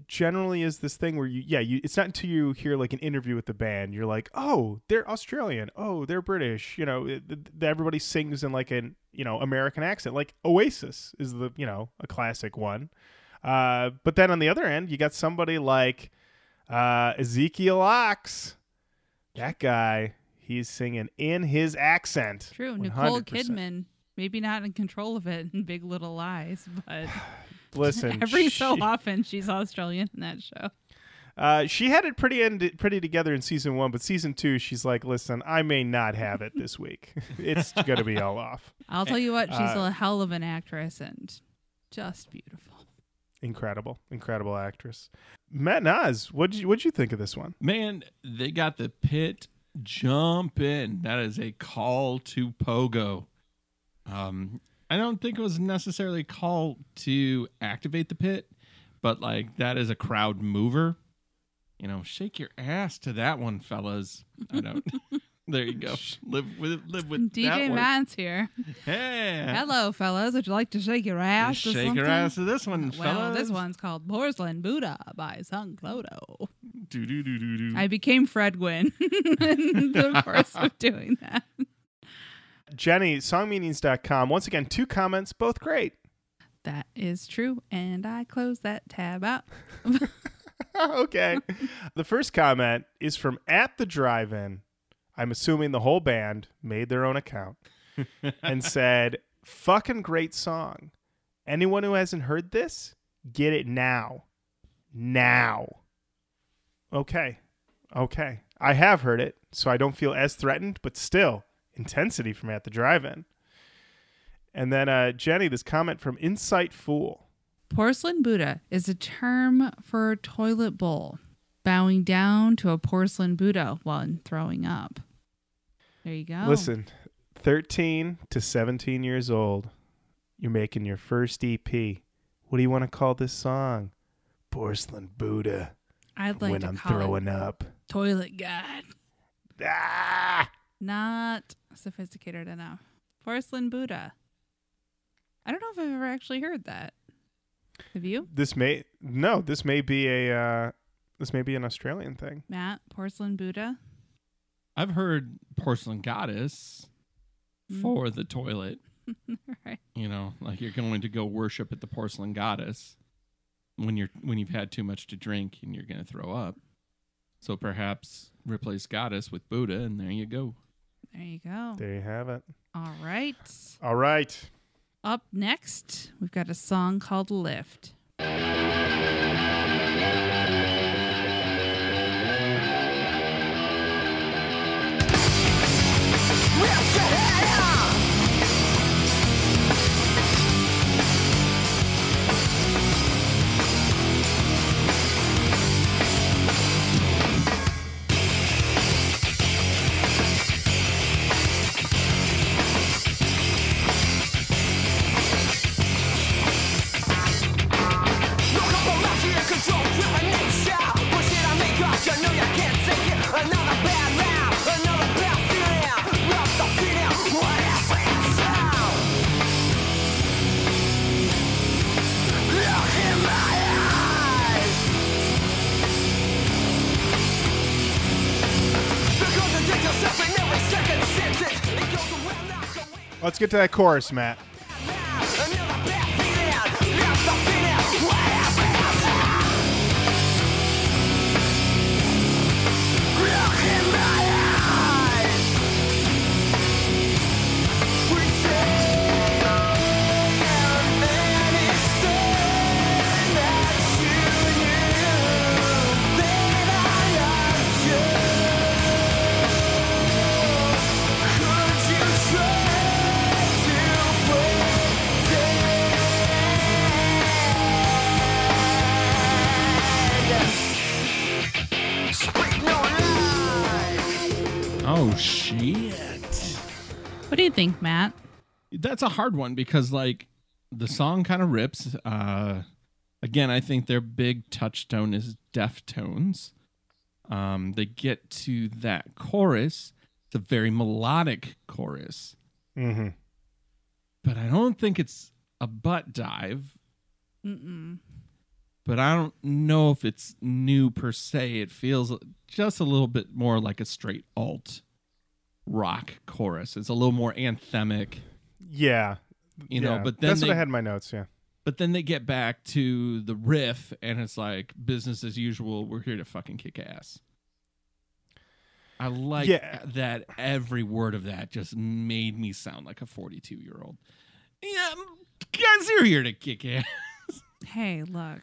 generally is this thing where you yeah you it's not until you hear like an interview with the band you're like oh they're Australian. Oh they're British. You know it, it- everybody sings in like an you know American accent. Like Oasis is the you know a classic one. Uh, but then on the other end you got somebody like uh, Ezekiel Ox. That guy he's singing in his accent. True, Nicole 100%. Kidman, maybe not in control of it in Big Little Lies, but listen every so often she's Australian in that show. Uh, she had it pretty end, pretty together in season one, but season two, she's like, "Listen, I may not have it this week. it's gonna be all off." I'll tell you what, she's Uh, a hell of an actress and just beautiful. Incredible, incredible actress. Matt Nas, what did you what you think of this one? Man, they got the pit jumping. That is a call to pogo. Um, I don't think it was necessarily called to activate the pit, but like that is a crowd mover. You know, shake your ass to that one, fellas. I don't. there you go. Live with live with that DJ one. Here. Hey, Hello, fellas. Would you like to shake your ass? to shake your ass to this one, Well, fellas. this one's called Porcelain Buddha by Sunk Loto. Do do do do do. I became Fred Gwynne in the course of doing that. Jenny, songmeanings.com. Once again, two comments, both great. That is true, and I close that tab out. okay. the first comment is from at the drive-in. I'm assuming the whole band made their own account and said, "Fucking great song. Anyone who hasn't heard this, get it now. Now." Okay. Okay. I have heard it, so I don't feel as threatened, but still, intensity from at the drive-in. And then uh Jenny, this comment from Insight Fool. Porcelain Buddha is a term for a toilet bowl, bowing down to a porcelain Buddha while throwing up. There you go. Listen, 13 to 17 years old, you're making your first EP. What do you want to call this song? Porcelain Buddha. I'd like when to I'm call throwing it up. Toilet God. Ah! Not sophisticated enough. Porcelain Buddha. I don't know if I've ever actually heard that. Have you, This may no, this may be a uh, this may be an Australian thing. Matt? Porcelain Buddha? I've heard porcelain goddess Mm. for the toilet. right. You know, like you're going to go worship at the porcelain goddess when you're when you've had too much to drink and you're going to throw up. So perhaps replace goddess with Buddha, and there you go. There you go. There you have it. All right. All right. Up next, we've got a song called Lift. Let's get to that chorus, Matt. Think, Matt? That's a hard one because like the song kind of rips. Uh Again, I think their big touchstone is Deftones. Um, they get to that chorus. It's a very melodic chorus, Mm-hmm. but I don't think it's a butt dive. Mm-mm. But I don't know if it's new per se. It feels just a little bit more like a straight alt rock chorus. It's a little more anthemic, Yeah. you know. Yeah. But then that's they, what I had in my notes. Yeah. But then they get back to the riff, and it's like business as usual. We're here to fucking kick ass. I like Yeah. that every word of that just made me sound like a 42 year old. Yeah, guys, you're here to kick ass. Hey, look.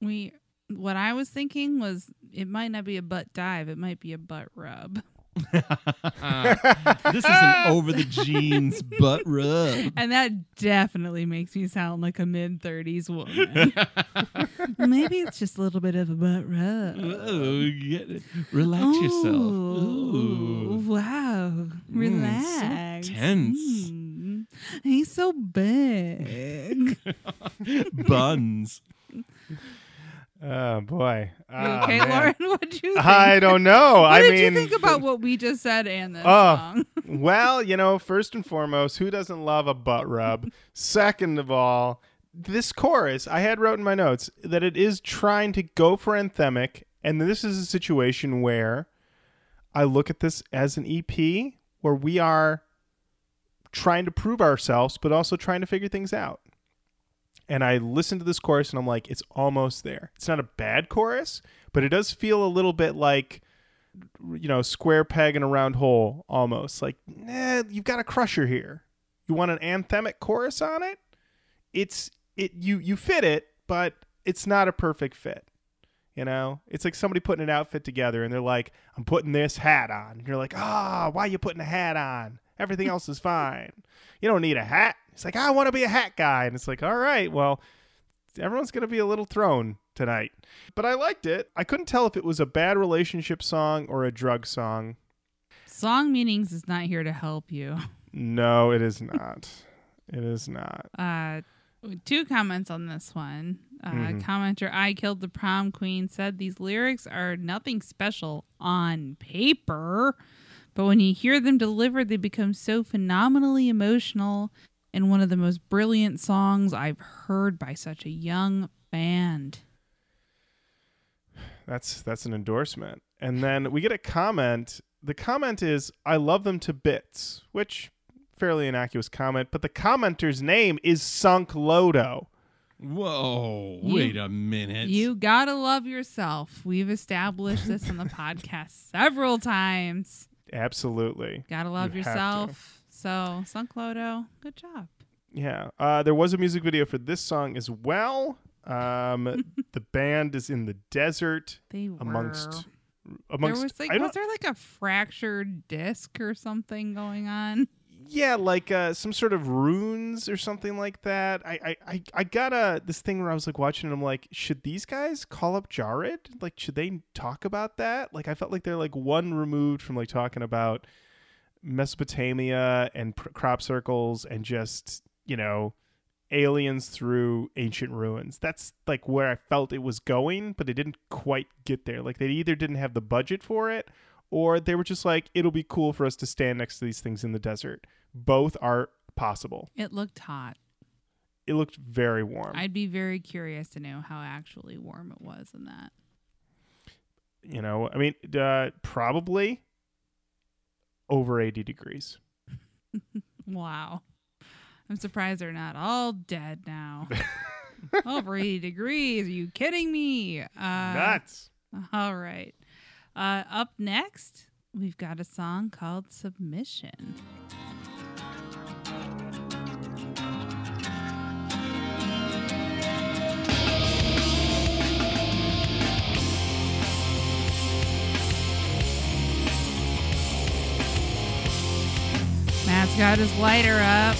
We what I was thinking was it might not be a butt dive, it might be a butt rub. this is an over the jeans butt rub. And that definitely makes me sound like a mid 30s woman. Maybe it's just a little bit of a butt rub. Oh, get it. Relax yourself. Ooh. Wow. Relax. so tense. Mm. He's so big. Buns. Oh boy. You Ah, okay, man. Lauren? What'd you think? I don't know. What I did mean, you think about what we just said and this Oh. song? well, you know, first and foremost, who doesn't love a butt rub? Second of all, this chorus I had wrote in my notes that it is trying to go for anthemic, and this is a situation where I look at this as an EP where we are trying to prove ourselves, but also trying to figure things out. And I listened to this chorus and I'm like, it's almost there. It's not a bad chorus, but it does feel a little bit like you know, square peg in a round hole almost. Like, nah, you've got a crusher here. You want an anthemic chorus on it? It's it you you fit it, but it's not a perfect fit. You know? It's like somebody putting an outfit together and they're like, I'm putting this hat on. And you're like, ah, why are you putting a hat on? Everything else is fine. You don't need a hat. It's like, I want to be a hat guy. And it's like, all right, well, everyone's going to be a little thrown tonight. But I liked it. I couldn't tell if it was a bad relationship song or a drug song. Song meanings is not here to help you. No, it is not. it is not. Uh, two comments on this one. Uh, Mhm. Commenter I Killed the Prom Queen said these lyrics are nothing special on paper, but when you hear them delivered, they become so phenomenally emotional and one of the most brilliant songs I've heard by such a young band. That's that's an endorsement. And then we get a comment. The comment is I love them to bits, which fairly innocuous comment, but the commenter's name is Sunk Loto. Whoa, You- wait a minute. You gotta love yourself. We've established this on the podcast several times. Absolutely. Gotta love You have to. yourself. So, Sunk Loto, good job. Yeah. Uh, there was a music video for this song as well. Um, the band is in the desert They were. amongst there was like, I was there like a fractured disc or something going on? yeah like uh some sort of runes or something like that I, I i i got a this thing where i was like watching and i'm like should these guys call up jared like should they talk about that like i felt like they're like one removed from like talking about mesopotamia and pr- crop circles and just you know aliens through ancient ruins. That's like where i felt it was going but they didn't quite get there. Like they either didn't have the budget for it or they were just like it'll be cool for us to stand next to these things in the desert. Both are possible. It looked hot. it looked very warm. I'd be very curious to know how actually warm it was in that. you know i mean uh, probably over 80 degrees Wow. I'm surprised they're not all dead now. Over 80 degrees. Are you kidding me? Uh, nuts All right. Uh, up next, we've got a song called Submission. Matt's got his lighter up.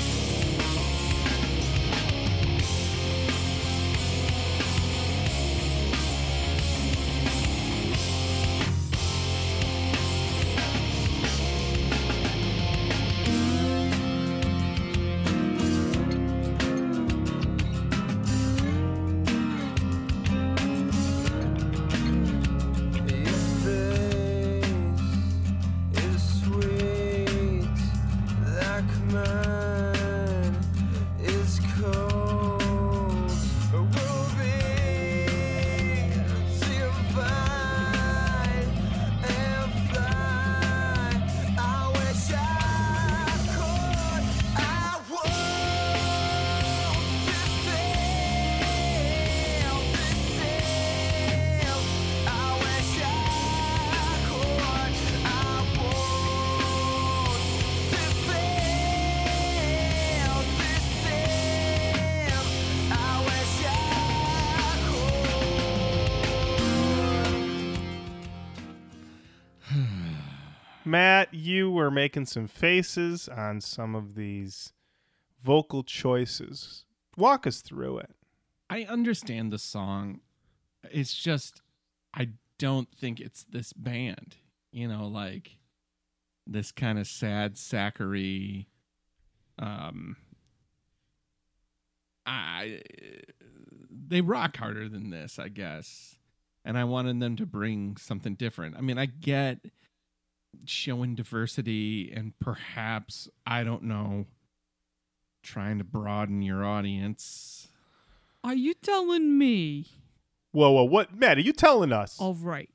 You were making some faces on some of these vocal choices. Walk us through it. I understand the song. It's just I don't think it's this band. You know, like this kind of sad sacchery um I they rock harder than this, I guess. And I wanted them to bring something different. I mean, I get showing diversity and perhaps, I don't know, trying to broaden your audience. Are you telling me? Whoa, whoa, what? Matt, are you telling us? All right.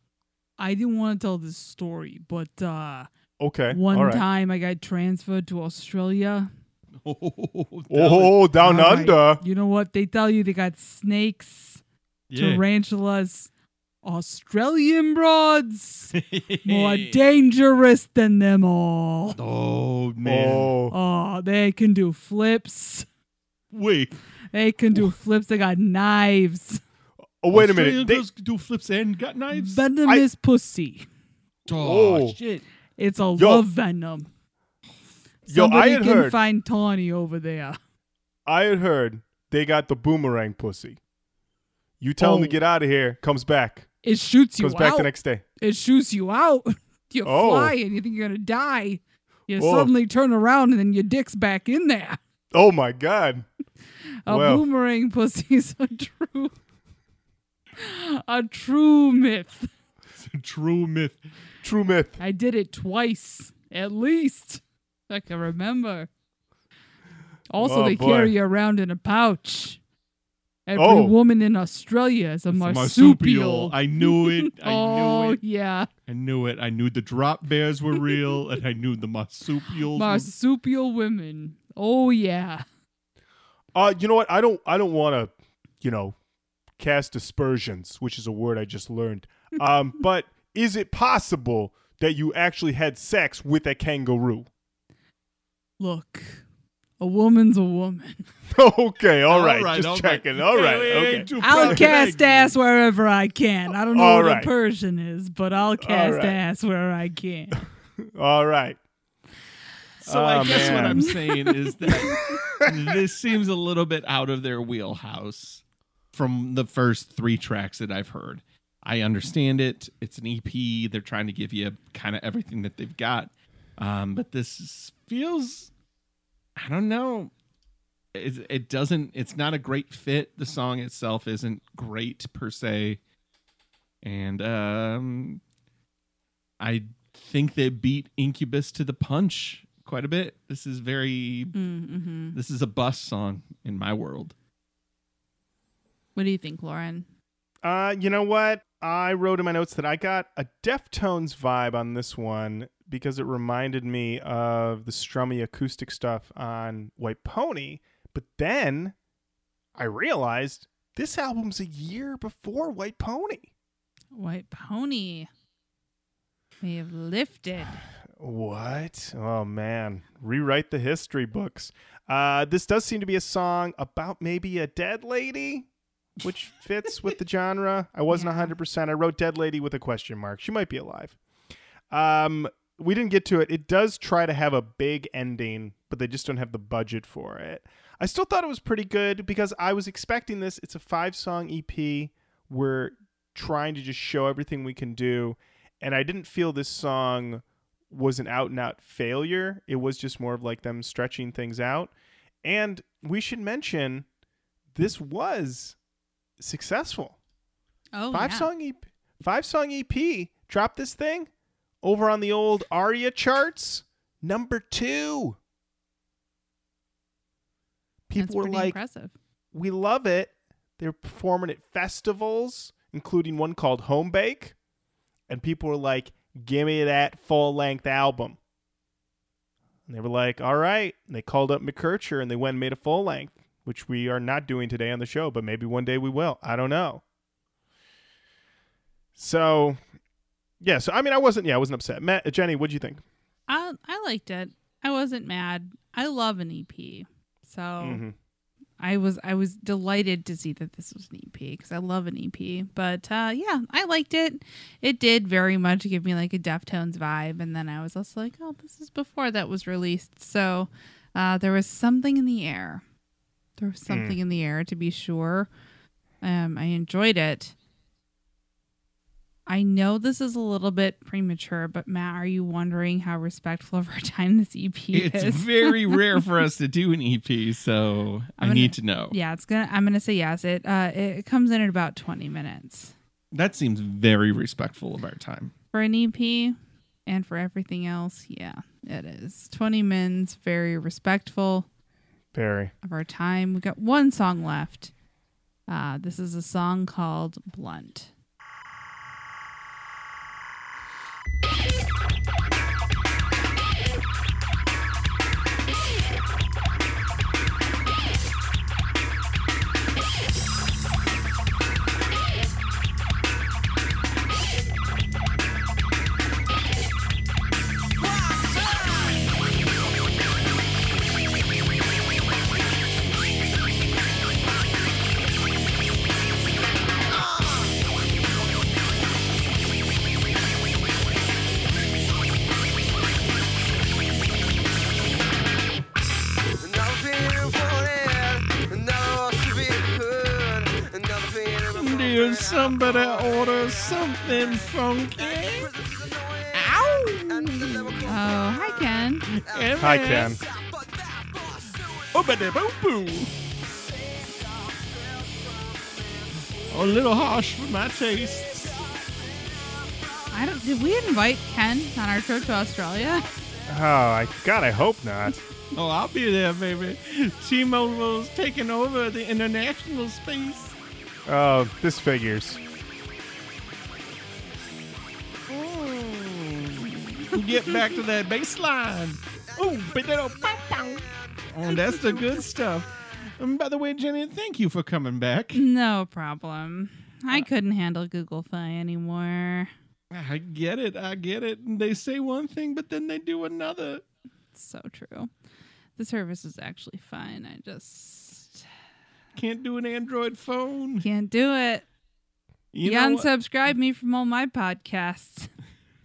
I didn't want to tell this story, but uh, okay. one all right. time I got transferred to Australia. Oh, down All right. under. You know what? They tell you they got snakes, yeah. tarantulas, Australian broads, more dangerous than them all. Oh man! Oh, Oh, they can do flips. Wait, They can do flips. They got knives. oh wait a minute. They- girls do flips and got knives. Venomous pussy. oh, Oh. shit! It's a Yo. love venom. Yo, I Somebody had can heard. find Tawny over there. I had heard they got the boomerang pussy. You tell him to Oh. get out of here, comes back, It shoots you back out. the next day. it shoots you out. You Oh. fly and you think you're gonna die. You Oh. suddenly turn around and then your dick's back in there. Oh my god. A Well. boomerang pussy's a true, a true myth. It's a true myth. True myth. I did it twice, at least. I can remember. Also, Oh, they boy. carry you around in a pouch. Every Oh. woman in Australia is a a marsupial. I knew it. I oh knew it. yeah, I knew it. I knew the drop bears were real, and I knew the marsupials. were- marsupial women. Oh yeah. Uh, you know what? I don't. I don't want to, you know, cast aspersions, which is a word I just learned. Um, but is it possible that you actually had sex with a kangaroo? Look, a woman's a woman. okay, all All right, right, just all right. checking. All right, Hey, hey, okay. I'll cast ass wherever I can. I don't know All what right. a Persian is, but I'll cast right. ass where I can. All right. So Oh, I guess what. I'm saying is that this seems a little bit out of their wheelhouse from the first three tracks that I've heard. I understand it. It's an EP. They're trying to give you kind of everything that they've got. Um, but this feels, I don't know. It, it doesn't, it's not a great fit. The song itself isn't great per se. And um, I think they beat Incubus to the punch quite a bit. This is very mm-hmm. this is a bus song in my world. What do you think, Lauren? Uh, you know what? I wrote in my notes that I got a Deftones vibe on this one because it reminded me of the strummy acoustic stuff on White Pony. But then I realized this album's a year before White Pony. White pony. We have lifted. What? Oh man, rewrite the history books. Uh, this does seem to be a song about maybe a dead lady, which fits with the genre. I wasn't Yeah. hundred percent. I wrote dead lady with a question mark. She might be alive. Um, we didn't get to it. It does try to have a big ending, but they just don't have the budget for it. I still thought it was pretty good because I was expecting this. It's a five song EP. We're trying to just show everything we can do. And I didn't feel this song was an out and out failure. It was just more of like them stretching things out. And we should mention this was successful. Oh, five yeah. song EP, five song EP. Drop this thing over on the old Aria charts, number 2. People That's were like, impressive. we love it. They're performing at festivals, including one called Home Bake. And people were like, give me that full length album. And they were like, all right. And they called up McKercher and they went and made a full length, which we are not doing today on the show, but maybe one day we will. I don't know. So, yeah. So, I mean, I wasn't, yeah, I wasn't upset. Matt, Jenny, what'd you think? I I liked it. I wasn't mad. I love an EP. So Mhm. I was I was delighted to see that this was an EP because I love an EP. But uh, yeah, I liked it. It did very much give me like a Deftones vibe, and then I was also like, oh, this is before that was released, so uh, there was something in the air. There was something in the air to be sure. Um, I enjoyed it. I know this is a little bit premature, but Matt, are you wondering how respectful of our time this EP It's is? It's very rare for us to do an EP, so I I'm gonna- need to know. Yeah, it's gonna. I'm gonna say yes. It uh, it comes in at about 20 minutes That seems very respectful of our time. for an EP, and for everything else, yeah, it is 20 minutes. Very respectful Very. of our time. We got one song left. Uh, this is a song called "Blunt." Yeah. Somebody order something funky? Oh, hi Ken. Hi, Ken. Oobity-boo-boo. A little harsh for my tastes. I don't. Did we invite Ken on our trip to Australia? Oh, I God, I hope not. Oh, I'll be there, baby. T-Mobile's taking over the international space. Oh, this figures. Get back to that bass line. Oh, pow, pow. Oh, that's the good stuff. And by the way, Jenny, thank you for coming back. No problem. I couldn't handle Google Fi anymore. I get it. I get it. And they say one thing, but then they do another. It's so true. The service is actually fine. I just Can't do an Android phone. can't do it. You You, unsubscribe me from all my podcasts.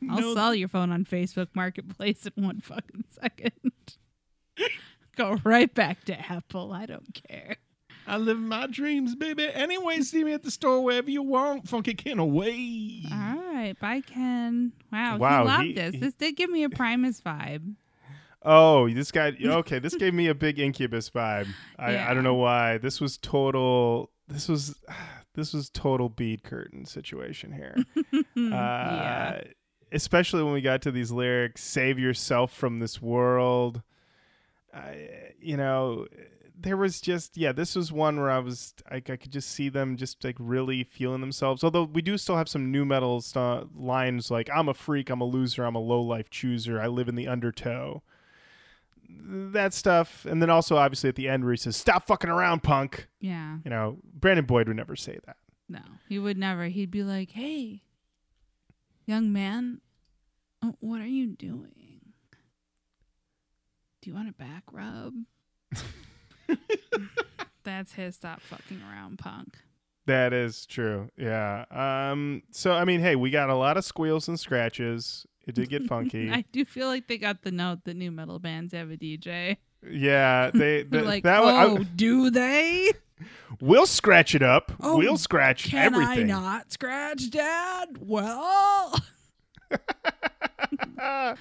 I'll No. sell your phone on Facebook Marketplace in one fucking second. Go right back to Apple. I don't care. I live my dreams, baby. Anyway, see me at the store wherever you want. Funky can away. All right. Bye, Ken. Wow. Wow, He loved he- this. he- This did give me a Primus vibe. Oh, this guy. Okay, this gave me a big Incubus vibe. I, I don't know why. This was total. This was this was total bead curtain situation here. uh, yeah. Especially when we got to these lyrics, "Save yourself from this world." I, you know, there was just yeah. This was one where I was like I could just see them just like really feeling themselves. Although we do still have some nu metal st- lines like "I'm a freak, I'm a loser, I'm a low life chooser, I live in the undertow." That stuff, and then also obviously at the end where he says, "Stop fucking around, punk." Yeah. You know, Brandon Boyd would never say that. No, he would never. He'd be like, "Hey, young man, uh, what are you doing? Do you want a back rub?" That's his stop fucking around punk. That is true. Yeah. Um. So I mean, hey, we got a lot of squeals and scratches. It did get funky. I do feel like they got the note that nu metal bands have a DJ. yeah. They. They're like, that I- "Oh, do they? We'll scratch it up. Oh, we'll scratch Can everything. I not scratch, Dad? Well,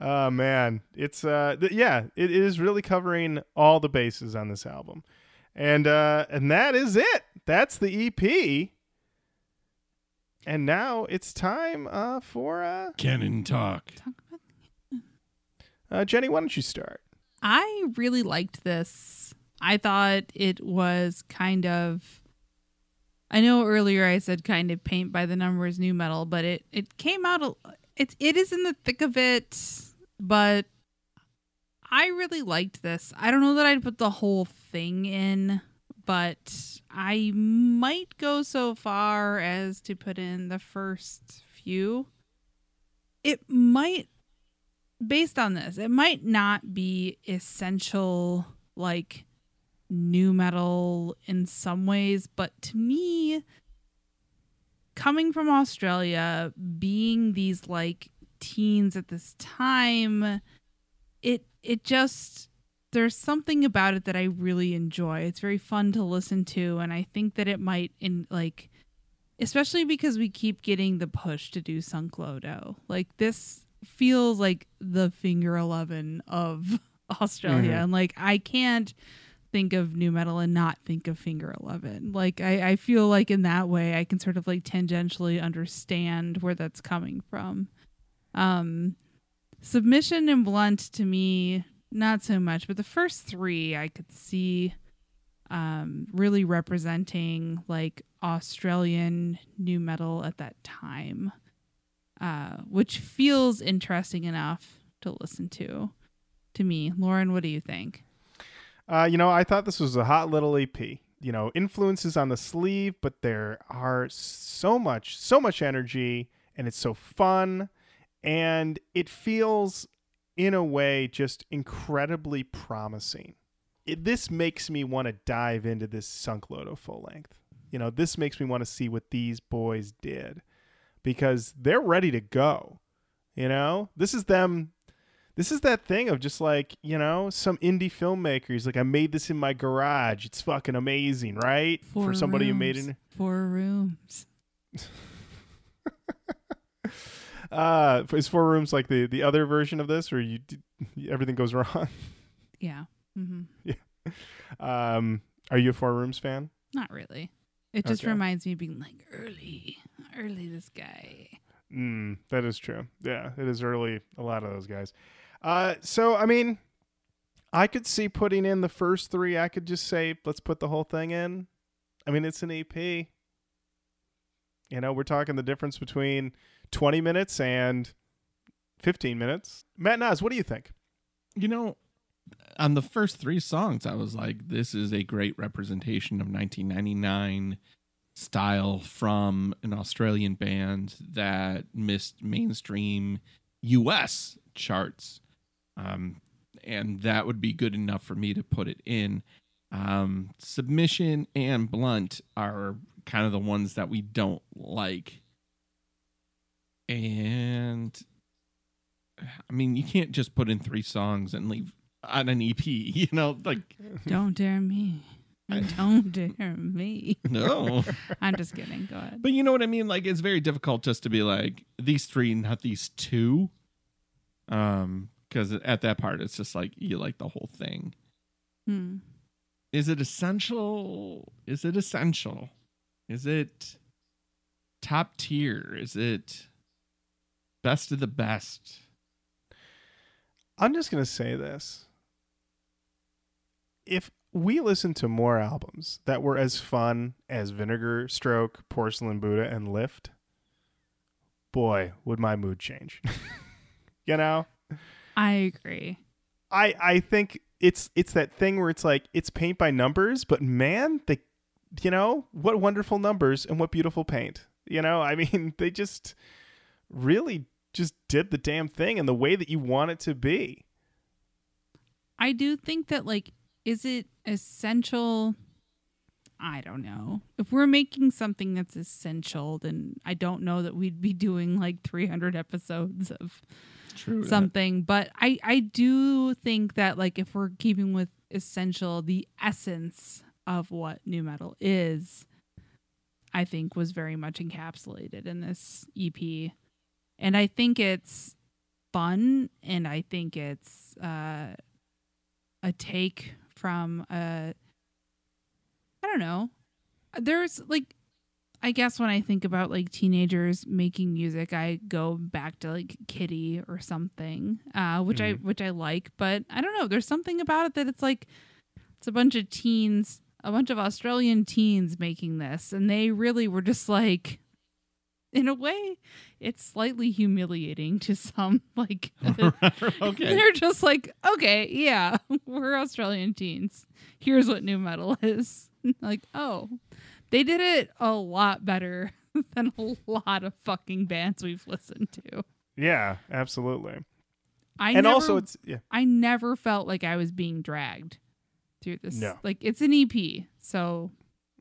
oh man, it's uh, th- yeah, it is really covering all the bases on this album, and uh, and that is it. That's the EP. And now it's time uh for uh, Canon talk. uh Jenny. Why don't you start? I really liked this. I thought it was kind of I know earlier I said kind of paint by the numbers nu metal, but it it came out a, it it is in the thick of it, but I really liked this. I don't know that I'd put the whole thing in, but I might go so far as to put in the first few. It might based on this, it might not be essential like nu metal in some ways, but to me, coming from Australia, being these like teens at this time, it it just there's something about it that I really enjoy. It's very fun to listen to and I think that it might in like especially because we keep getting the push to do Sunk Loto. Like this feels like the finger 11 of Australia Mhm. and like I can't think of nu metal and not think of finger 11 like I, I feel like in that way i can sort of like tangentially understand where that's coming from. Um submission and blunt to me not so much but the first three i could see um really representing like australian nu metal at that time uh which feels interesting enough to listen to to me. Lauren what do you think Uh, you know, I thought this was a hot little EP. You know, influences on the sleeve, but there are so much, so much energy, and it's so fun, and it feels, in a way, just incredibly promising. It, this makes me want to dive into this Sunk Loto full length. You know, this makes me want to see what these boys did because they're ready to go. You know, this is them this is that thing of just like you know some indie filmmakers like i made this in my garage it's fucking amazing right Four for somebody who made rooms. it four rooms uh is four rooms like the the other version of this or you everything goes wrong yeah mm-hmm. um are you a four rooms fan Not really. It just Okay. reminds me of being like early, early. This guy. mm, that is true yeah it is early a lot of those guys uh so i mean i could see putting in the first three. I could just say let's put the whole thing in. I mean it's an ep you know we're talking the difference between 20 minutes and 15 minutes. Matt Nas, what do you think? You know, on the first three songs, I was like, this is a great representation of 1999 style from an Australian band that missed mainstream US charts. Um, and that would be good enough for me to put it in. Um, submission and blunt are kind of the ones that we don't like. And I mean, you can't just put in three songs and leave on an EP, you know, like Don't dare me. Don't dare me. no. I'm just kidding. Go ahead. but you know what I mean? Like it's very difficult just to be like these three, not these two. Um, because at that part it's just like you like the whole thing. Hmm. Is it essential? Is it essential? Is it top tier? Is it best of the best? i'm just going to say this if we listened to more albums that were as fun as vinegar stroke porcelain buddha and lift boy would my mood change you know I agree. I I think it's it's that thing where it's like it's paint by numbers, but man, they you know, what wonderful numbers and what beautiful paint. You know, I mean, they just really just did the damn thing in the way that you want it to be. I do think that like is it essential I don't know. If we're making something that's essential, then I don't know that we'd be doing like 300 episodes of True. something. But I I do think that like if we're keeping with essential, the essence of what nu metal is, I think was very much encapsulated in this EP. And I think it's fun and I think it's uh a take from a I don't know. There's like I guess when I think about like teenagers making music, I go back to like Kitty or something, uh, which I which I like. But I don't know. There's something about it that it's like it's a bunch of teens, a bunch of Australian teens making this, and they really were just like, in a way, it's slightly humiliating to some. Like, okay. they're just like, okay, yeah, we're Australian teens. Here's what nu metal is. like, oh, they did it a lot better than a lot of fucking bands we've listened to. Yeah, absolutely. I and never, also it's yeah. I never felt like I was being dragged through this. No. Like it's an EP, so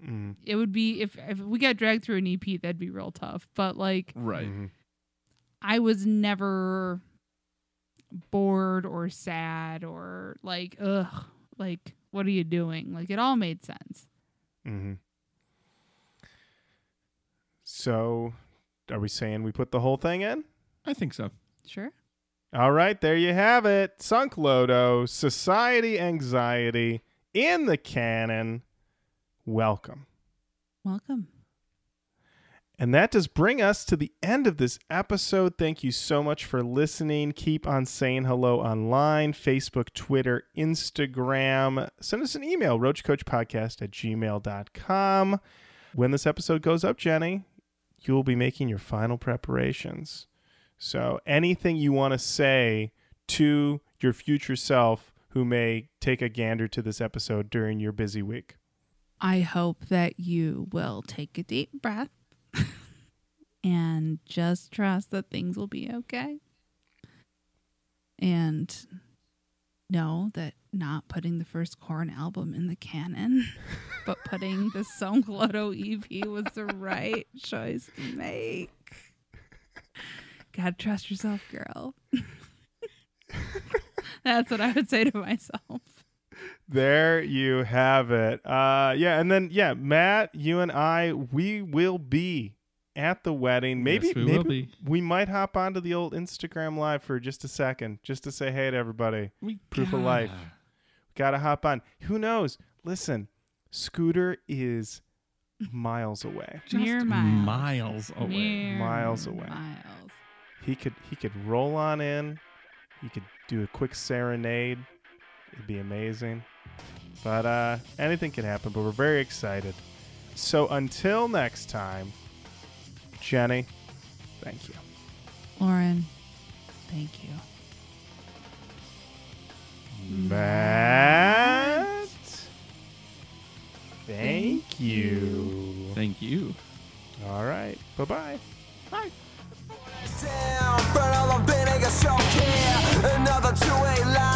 Mm, it would be if if we got dragged through an EP, that'd be real tough. But like Right. mhm. I was never bored or sad or like ugh, like what are you doing? Like it all made sense. hmm So, are we saying we put the whole thing in? I think so. Sure. All right, there you have it. Sunk Loto, Society Anxiety in the canon. Welcome. Welcome. And that does bring us to the end of this episode. Thank you so much for listening. Keep on saying hello online Facebook, Twitter, Instagram. Send us an email, roachkoachpodcast at gmail.com. When this episode goes up, Jenny, you will be making your final preparations. So anything you want to say to your future self who may take a gander to this episode during your busy week. I hope that you will take a deep breath and just trust that things will be okay. And know that not putting the first Korn album in the canon, but putting the Sunk Loto EP was the right choice to make. Gotta trust yourself, girl. That's what I would say to myself. There you have it. Uh, yeah, and then yeah, Matt, you and I, we will be at the wedding. Maybe Yes, we maybe will be. we might hop onto the old Instagram live for just a second, just to say hey to everybody. We Proof of life. Gotta hop on. Who knows? Listen, Scooter is miles away. Just Mere miles. miles away. Mere Miles away. Miles. He could he could roll on in. He could do a quick serenade. It'd be amazing. But uh anything can happen, but we're very excited. So until next time, Jenny, thank you. Lauren, thank you. Matt, thank you. Thank you. All right. Bye-bye. down,